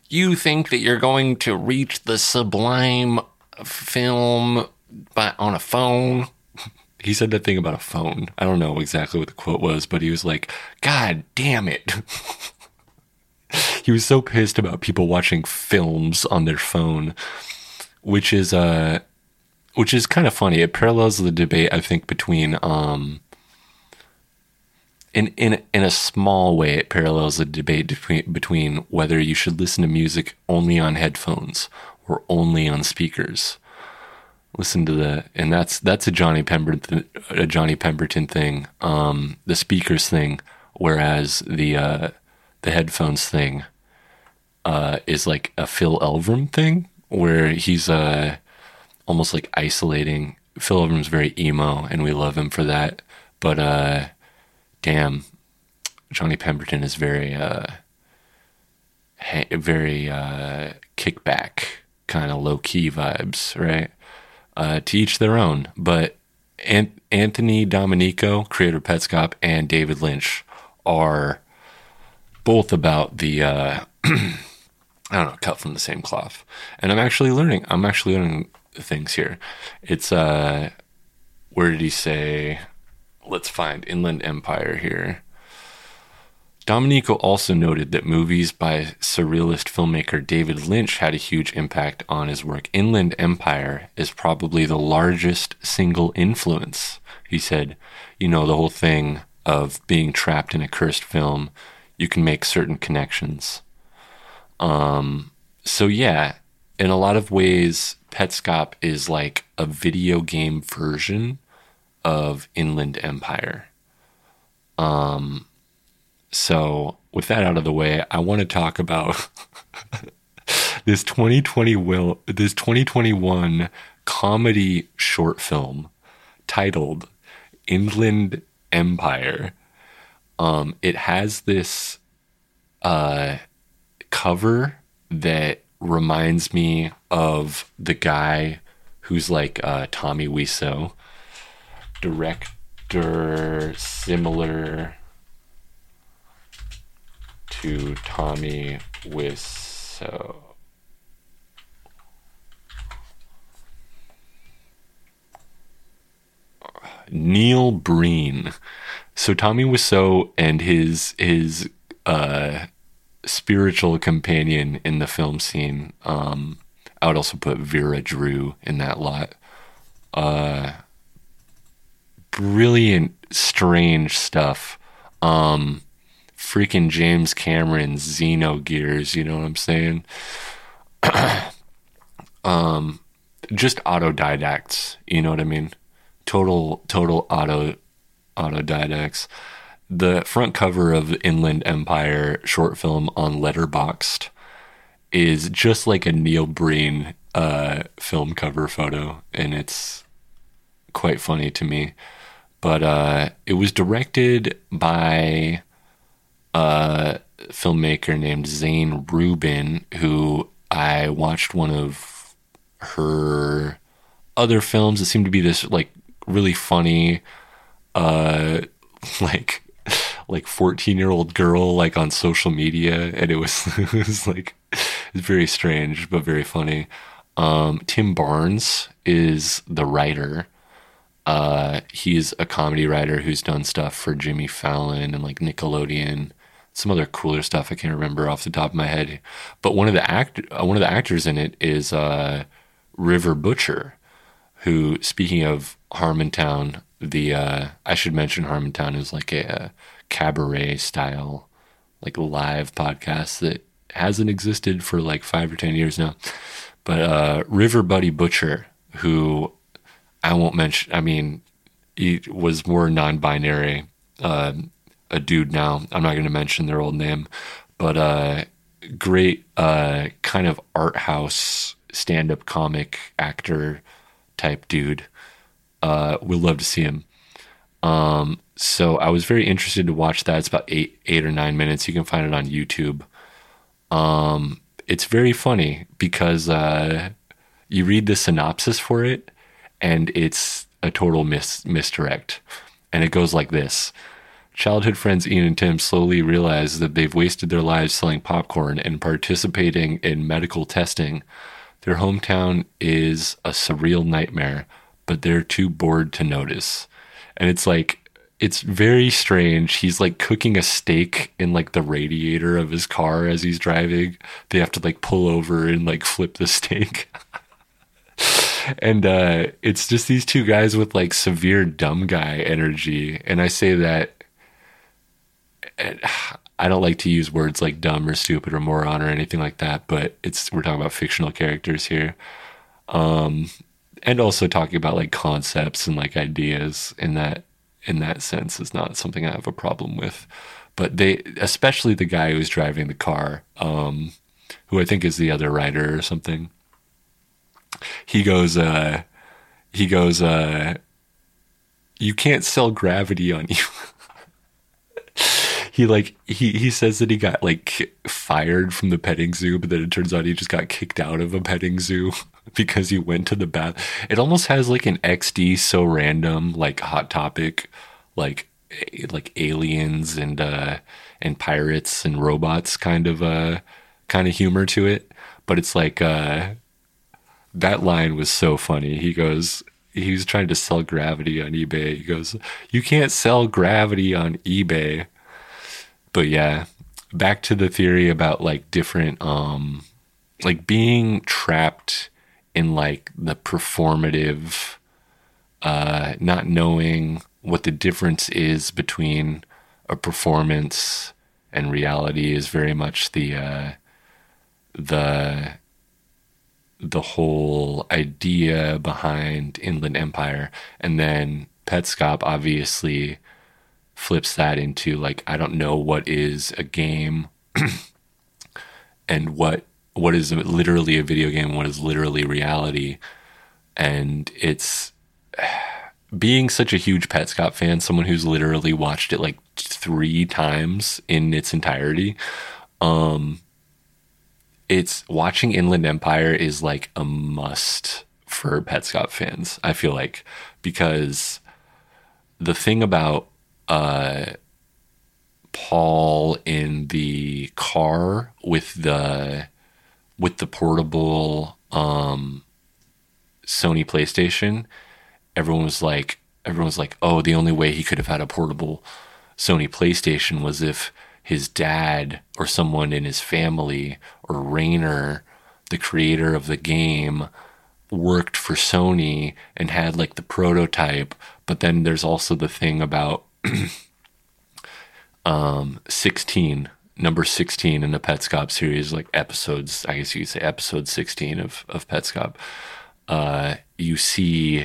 you think that you're going to reach the sublime film by on a phone he said that thing about a phone. I don't know exactly what the quote was, but he was like, God damn it. he was so pissed about people watching films on their phone, which is uh which is kind of funny. It parallels the debate I think between um in in in a small way it parallels the debate between between whether you should listen to music only on headphones or only on speakers listen to the and that's that's a Johnny Pemberton a Johnny Pemberton thing, um, the speakers thing, whereas the uh, the headphones thing uh, is like a Phil Elverum thing, where he's uh, almost like isolating. Phil Elverum's very emo, and we love him for that. But uh, damn, Johnny Pemberton is very uh, very uh, kickback kind of low key vibes, right? uh, to each their own. But An- Anthony Domenico, creator of Petscop, and David Lynch are both about the uh, I don't know, cut from the same cloth. And I'm actually learning. I'm actually learning things here. It's uh, where did he say? Let's find Inland Empire here. Domenico also noted that movies by surrealist filmmaker David Lynch had a huge impact on his work. Inland Empire is probably the largest single influence. He said, you know, the whole thing of being trapped in a cursed film, you can make certain connections. Um, so yeah, in a lot of ways, Petscop is like a video game version of Inland Empire. Um, so, with that out of the way, I want to talk about this 2020 will this 2021 comedy short film titled Inland Empire. Um, it has this uh, cover that reminds me of the guy who's like uh, Tommy Wiseau, director similar to Tommy Wiseau. Neil Breen. So Tommy Wiseau and his his uh, spiritual companion in the film scene. Um, I would also put Vera Drew in that lot. Uh, brilliant, strange stuff. Um, freaking James Cameron's Xeno Gears, you know what I'm saying? um just autodidacts, you know what I mean? Total total auto autodidacts. The front cover of Inland Empire short film on Letterboxd is just like a Neil Breen uh, film cover photo, and it's quite funny to me. But uh, it was directed by a filmmaker named Zane Rubin, who I watched one of her other films. It seemed to be this like really funny, uh, like like 14 year old girl like on social media and it was it was like it's very strange but very funny um, tim barnes is the writer uh, he's a comedy writer who's done stuff for jimmy fallon and like nickelodeon some other cooler stuff I can't remember off the top of my head. But one of the act uh, one of the actors in it is uh, River Butcher, who, speaking of Harmontown, the uh, I should mention Harmontown is like a, a cabaret style like live podcast that hasn't existed for like five or ten years now. But uh, River Buddy Butcher, who I won't mention. I mean, he was more non-binary, uh, a dude now. I'm not going to mention their old name, but uh, great uh, kind of art house stand-up comic actor type dude. Uh, we'd love to see him. Um, so I was very interested to watch that. It's about eight, eight or nine minutes. You can find it on YouTube. Um, it's very funny because uh, you read the synopsis for it, and it's a total mis- misdirect. And it goes like this Childhood friends Ian and Tim slowly realize that they've wasted their lives selling popcorn and participating in medical testing. Their hometown is a surreal nightmare, but they're too bored to notice. And it's like, it's very strange. He's like cooking a steak in like the radiator of his car as he's driving. They have to like pull over and like flip the steak. And uh, it's just these two guys with like severe dumb guy energy. And I say that I don't like to use words like dumb or stupid or moron or anything like that, but it's we're talking about fictional characters here. Um, and also talking about like concepts and like ideas in that in that sense is not something I have a problem with. But they, especially the guy who's driving the car, um, who I think is the other rider or something. He goes, uh, he goes, uh, you can't sell gravity on you. he like he he says that he got like fired from the petting zoo, but then it turns out he just got kicked out of a petting zoo because he went to the bath. It almost has like an XD so random like hot topic like like aliens and uh and pirates and robots kind of uh kind of humor to it, but it's like uh that line was so funny. He goes he was trying to sell gravity on eBay. He goes, "You can't sell gravity on eBay." But yeah, back to the theory about like different um like being trapped in like the performative uh not knowing what the difference is between a performance and reality is very much the uh the the whole idea behind Inland Empire and then Petscop obviously flips that into like I don't know what is a game and what what is literally a video game, what is literally reality. And it's being such a huge Petscop fan, someone who's literally watched it like three times in its entirety. Um, it's watching Inland Empire is like a must for Petscop fans. I feel like because the thing about uh, Paul in the car with the with the portable um, Sony PlayStation, everyone was like, everyone was like, oh, the only way he could have had a portable Sony PlayStation was if his dad or someone in his family or Rainer, the creator of the game, worked for Sony and had like the prototype. But then there's also the thing about um, 16 number 16 in the Petscop series, like episodes, I guess you could say episode 16 of, of Petscop, uh, you see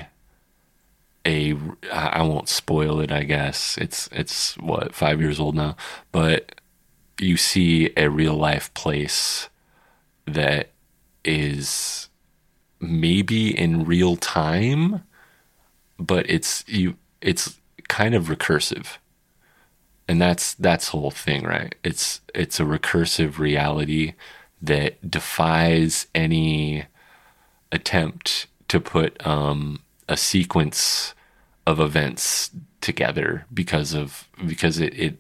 a, I won't spoil it, I guess. It's, it's what, five years old now, but you see a real life place that is maybe in real time, but it's, you, it's kind of recursive. And that's that's the whole thing right? It's it's a recursive reality that defies any attempt to put um, a sequence of events together because of because it it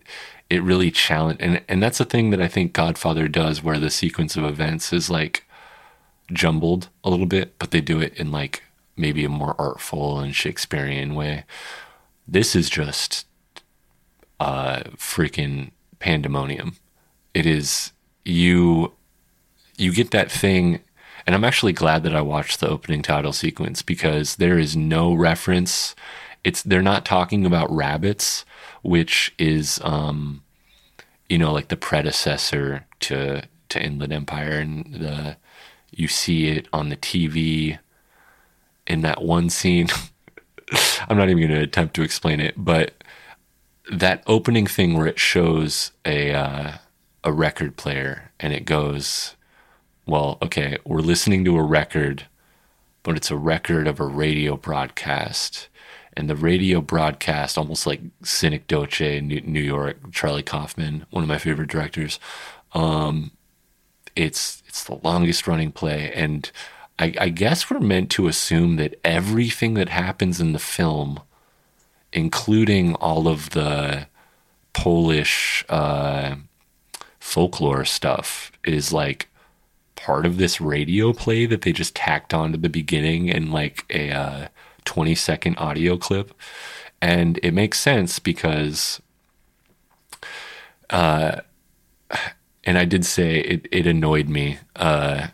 it really challenge and and that's the thing that I think Godfather does where the sequence of events is like jumbled a little bit but they do it in like maybe a more artful and Shakespearean way this is just uh, freaking pandemonium. It is you you get that thing and I'm actually glad that I watched the opening title sequence because there is no reference. It's they're not talking about rabbits, which is um you know, like the predecessor to to Inland Empire, and the you see it on the TV in that one scene. I'm not even going to attempt to explain it, but that opening thing where it shows a uh, a record player and it goes, well, okay, we're listening to a record, but it's a record of a radio broadcast. And the radio broadcast, almost like Synecdoche, New York, Charlie Kaufman, one of my favorite directors. Um, it's it's the longest running play, and I, I guess we're meant to assume that everything that happens in the film, including all of the Polish uh, folklore stuff, is like part of this radio play that they just tacked on to the beginning in like a uh, 20 second audio clip. And it makes sense because, uh, and I did say it, it annoyed me. Uh,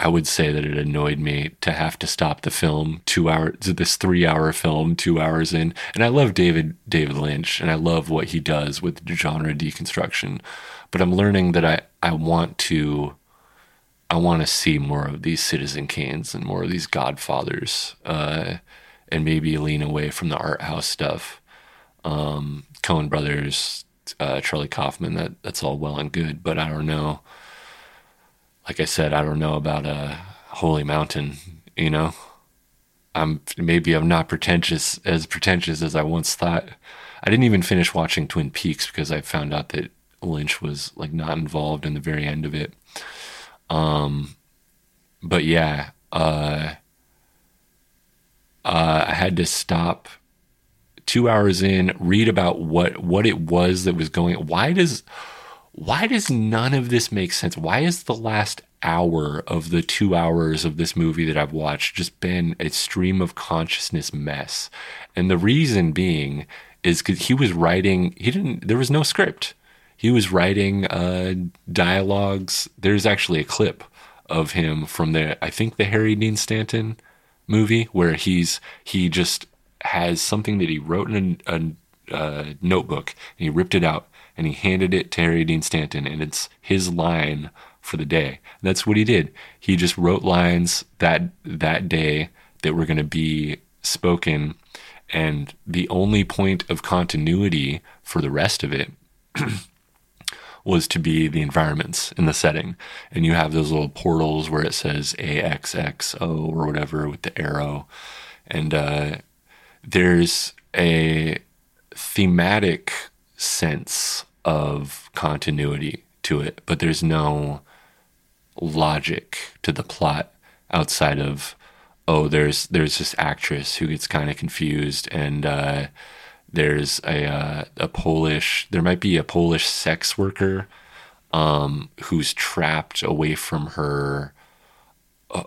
I would say that it annoyed me to have to stop the film two hours, this three hour film, two hours in. And I love David David Lynch, and I love what he does with genre deconstruction. But I'm learning that I I want to I want to see more of these Citizen Kanes and more of these Godfathers, uh, and maybe lean away from the art house stuff. Um, Coen Brothers, uh, Charlie Kaufman, that that's all well and good, but I don't know. Like I said, I don't know about a uh, Holy Mountain. You know, I'm maybe I'm not pretentious as pretentious as I once thought. I didn't even finish watching Twin Peaks because I found out that Lynch was like not involved in the very end of it. Um, but yeah, uh, uh, I had to stop two hours in, read about what what it was that was going. Why does why does none of this make sense? Why is the last hour of the two hours of this movie that I've watched just been a stream of consciousness mess? And the reason being is because he was writing. He didn't. There was no script he was writing uh, dialogues. There's actually a clip of him from the I think the Harry Dean Stanton movie where he's he just has something that he wrote in a, a, a notebook and he ripped it out and he handed it to Harry Dean Stanton and it's his line for the day. And that's what he did. He just wrote lines that that day that were going to be spoken and the only point of continuity for the rest of it was to be the environments in the setting. And you have those little portals where it says AXXO or whatever with the arrow. And uh, there's a thematic sense of continuity to it, but there's no logic to the plot outside of oh there's there's this actress who gets kind of confused and uh, there's a uh, a Polish. There might be a Polish sex worker um, who's trapped away from her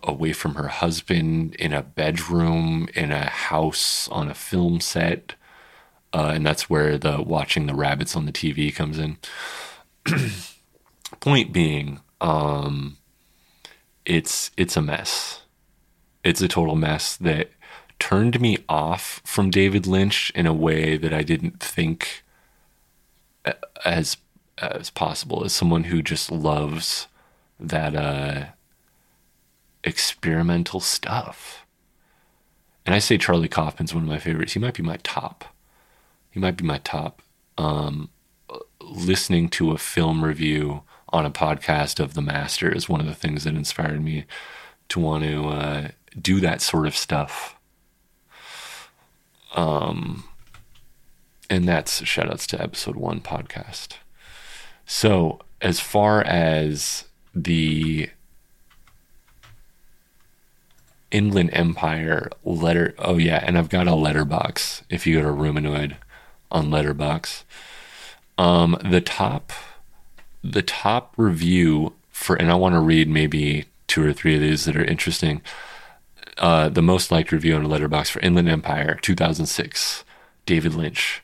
away from her husband in a bedroom in a house on a film set uh, and that's where the watching the rabbits on the tv comes in point being um, it's it's a mess it's a total mess that turned me off from David Lynch in a way that I didn't think as as possible as someone who just loves that uh, experimental stuff. And I say Charlie Kaufman's one of my favorites. He might be my top. He might be my top. Um, listening to a film review on a podcast of The Master is one of the things that inspired me to want to uh, do that sort of stuff um, and that's shout outs to episode one podcast. So, as far as the Inland Empire letter, oh yeah, and I've got a Letterboxd. If you go to Rumanoid on Letterboxd, um, the top, the top review for, and I want to read maybe two or three of these that are interesting uh, the most liked review on a Letterboxd for Inland Empire 2006, David Lynch,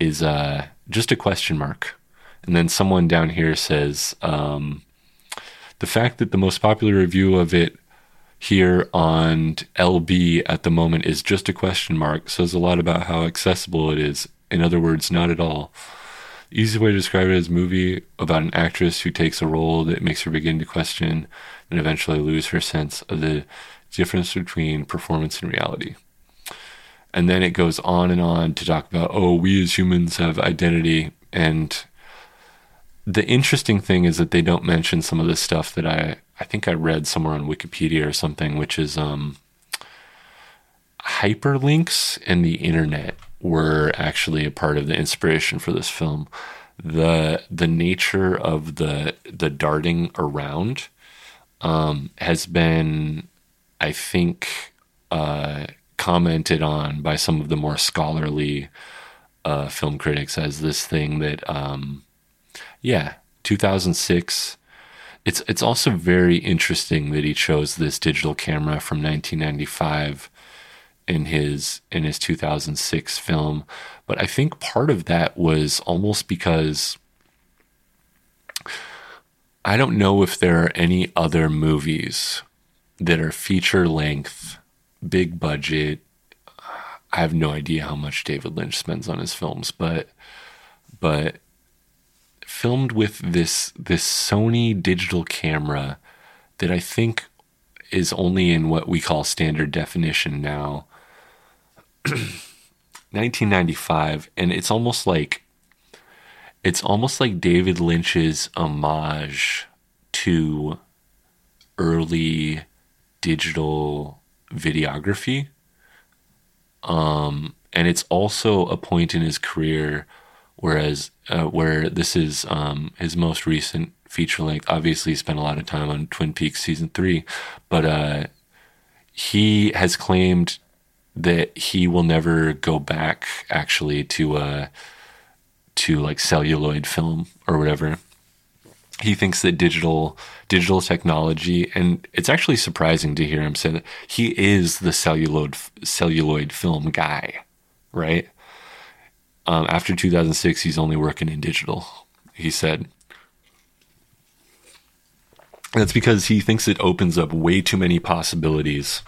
is uh, just a question mark. And then someone down here says um, the fact that the most popular review of it here on LB at the moment is just a question mark says a lot about how accessible it is. In other words, not at all. Easy way to describe it is a movie about an actress who takes a role that makes her begin to question and eventually lose her sense of the difference between performance and reality. And then it goes on and on to talk about, oh, we as humans have identity. And the interesting thing is that they don't mention some of the stuff that I, I think I read somewhere on Wikipedia or something, which is um, hyperlinks in the internet were actually a part of the inspiration for this film. The the nature of the the darting around um, has been, I think, uh, commented on by some of the more scholarly uh, film critics as this thing that, um, yeah, 2006. It's it's also very interesting that he chose this digital camera from 1995 in his in his 2006 film but i think part of that was almost because i don't know if there are any other movies that are feature length big budget. I have no idea how much david lynch spends on his films but but filmed with this this sony digital camera that i think is only in what we call standard definition now. 1995 and it's almost like it's almost like David Lynch's homage to early digital videography um and it's also a point in his career whereas uh, where this is um his most recent feature length obviously he spent a lot of time on Twin Peaks season 3 but uh he has claimed that he will never go back actually to uh to like celluloid film or whatever. He thinks that digital digital technology and it's actually surprising to hear him say that he is the celluloid celluloid film guy, right? Um, after 2006, he's only working in digital. He said, that's because he thinks it opens up way too many possibilities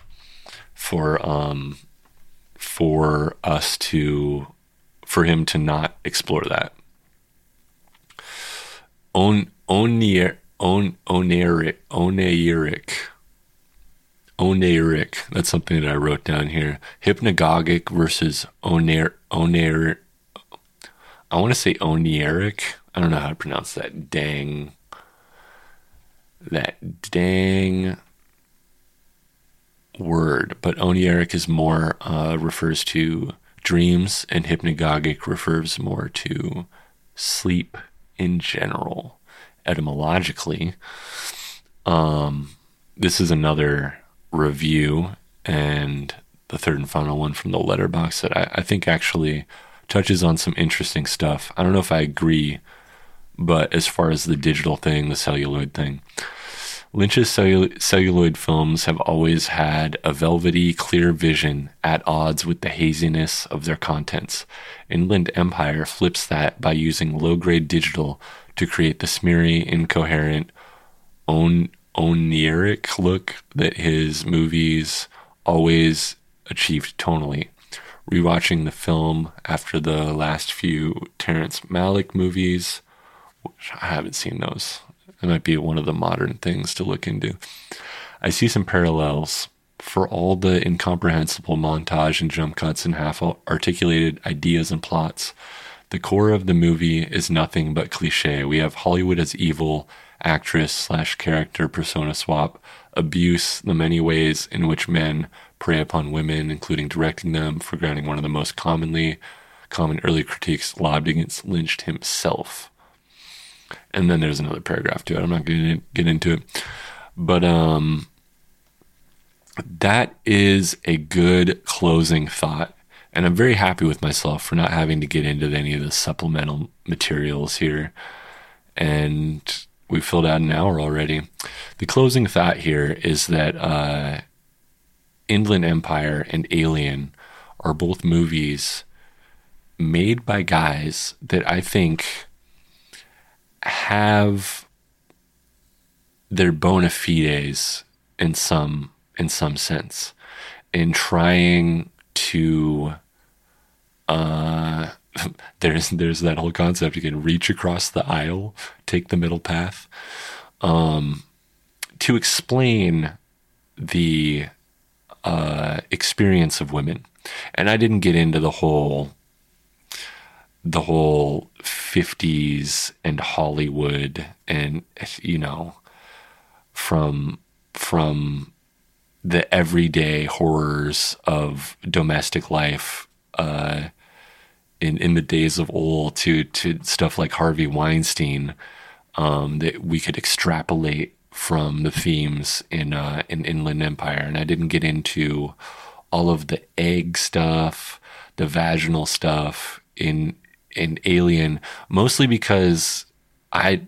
for um, for us to for him to not explore that. On onier on oneric. That's something that I wrote down here. Hypnagogic versus oner oner. I want to say oneric. I don't know how to pronounce that. Dang. That dang word, but onieric is more uh, refers to dreams, and hypnagogic refers more to sleep in general. Etymologically, um, this is another review and the third and final one from the Letterboxd that I, I think actually touches on some interesting stuff. I don't know if I agree, but as far as the digital thing, the celluloid thing, Lynch's celluloid films have always had a velvety, clear vision at odds with the haziness of their contents. Inland Empire flips that by using low grade digital to create the smeary, incoherent, on- look that his movies always achieved tonally. Rewatching the film after the last few Terrence Malick movies, which I haven't seen those. It might be one of the modern things to look into. I see some parallels for all the incomprehensible montage and jump cuts and half articulated ideas and plots. The core of the movie is nothing but cliche. We have Hollywood as evil, actress slash character persona swap, abuse, the many ways in which men prey upon women, including directing them, for granting one of the most commonly common early critiques lobbed against Lynch himself. And then there's another paragraph to it. I'm not going to get into it. But um, that is a good closing thought. And I'm very happy with myself for not having to get into any of the supplemental materials here. And we filled out an hour already. The closing thought here is that uh, Inland Empire and Alien are both movies made by guys that I think have their bona fides in some in some sense in trying to uh, there's there's that whole concept you can reach across the aisle, take the middle path. Um, to explain the uh, experience of women, and I didn't get into the whole the whole 50s and Hollywood and you know from from the everyday horrors of domestic life uh, in in the days of old to to stuff like Harvey Weinstein um, that we could extrapolate from the themes in uh, in Inland Empire, and I didn't get into all of the egg stuff, the vaginal stuff in in Alien, mostly because I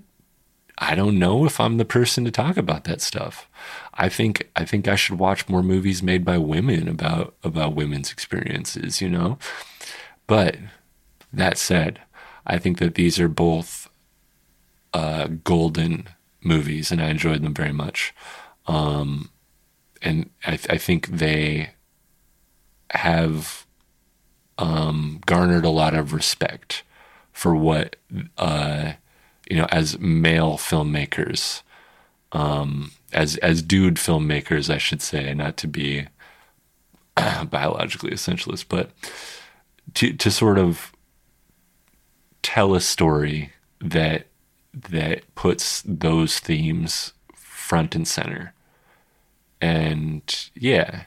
I don't know if I'm the person to talk about that stuff. I think I think I should watch more movies made by women about about women's experiences, you know. But that said, I think that these are both uh, golden movies, and I enjoyed them very much. Um, and I, th- I, think they have um, garnered a lot of respect for what uh, you know as male filmmakers, um, as as dude filmmakers, I should say, not to be biologically essentialist, but to to sort of tell a story that that puts those themes front and center. And yeah,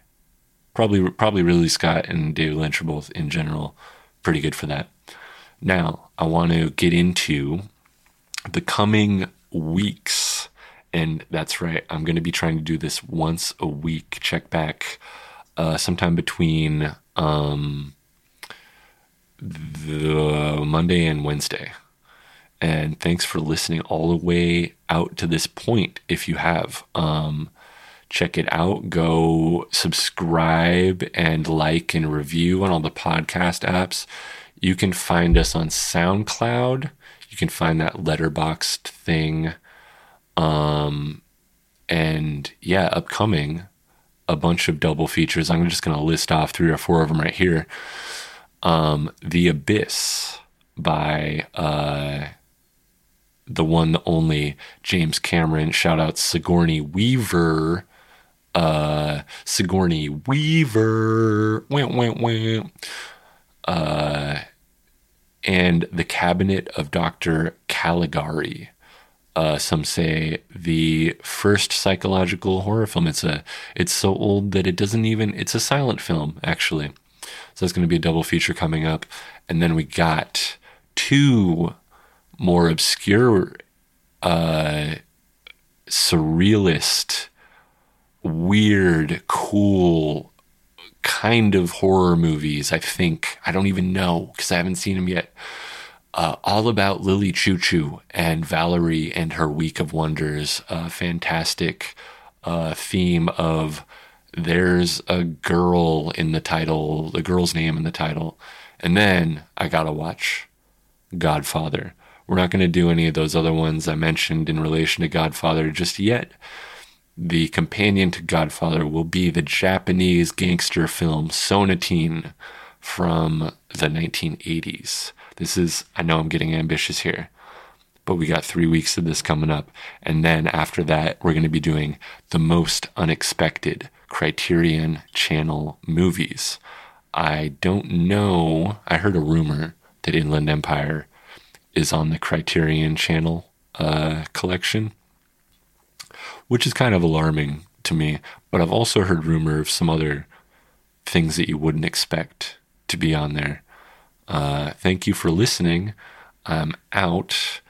probably probably Ridley Scott and David Lynch are both in general pretty good for that. Now, I want to get into the coming weeks. And that's right, I'm going to be trying to do this once a week. Check back uh, sometime between um, the Monday and Wednesday. And thanks for listening all the way out to this point. If you have, um, check it out. Go subscribe and like and review on all the podcast apps. You can find us on SoundCloud. You can find that Letterboxd thing. Um, and yeah, upcoming, a bunch of double features. I'm just going to list off three or four of them right here. Um, the Abyss by uh, the one, the only James Cameron. Shout out Sigourney Weaver. Uh, Sigourney Weaver. Wah, wah, wah. Uh, and The Cabinet of Dr. Caligari. Uh, some say the first psychological horror film. It's a it's so old that it doesn't even it's a silent film actually. So it's going to be a double feature coming up, and then we got two more obscure, uh, surrealist, weird, cool kind of horror movies. I think I don't even know because I haven't seen them yet. Uh, all about Lily Chou-Chou and Valerie and her Week of Wonders. A fantastic uh, theme of there's a girl in the title, the girl's name in the title. And then I got to watch Godfather. We're not going to do any of those other ones I mentioned in relation to Godfather just yet. The companion to Godfather will be the Japanese gangster film Sonatine from the 1980s. This is, I know I'm getting ambitious here, but we got three weeks of this coming up. And then after that, we're going to be doing the most unexpected Criterion Channel movies. I don't know. I heard a rumor that Inland Empire is on the Criterion Channel uh, collection, which is kind of alarming to me. But I've also heard rumor of some other things that you wouldn't expect to be on there. Uh, thank you for listening. I'm out.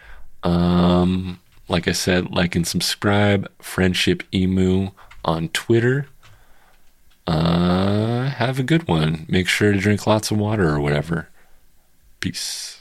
Um, like I said, like and subscribe. Friendship Emu on Twitter. Uh, have a good one. Make sure to drink lots of water or whatever. Peace.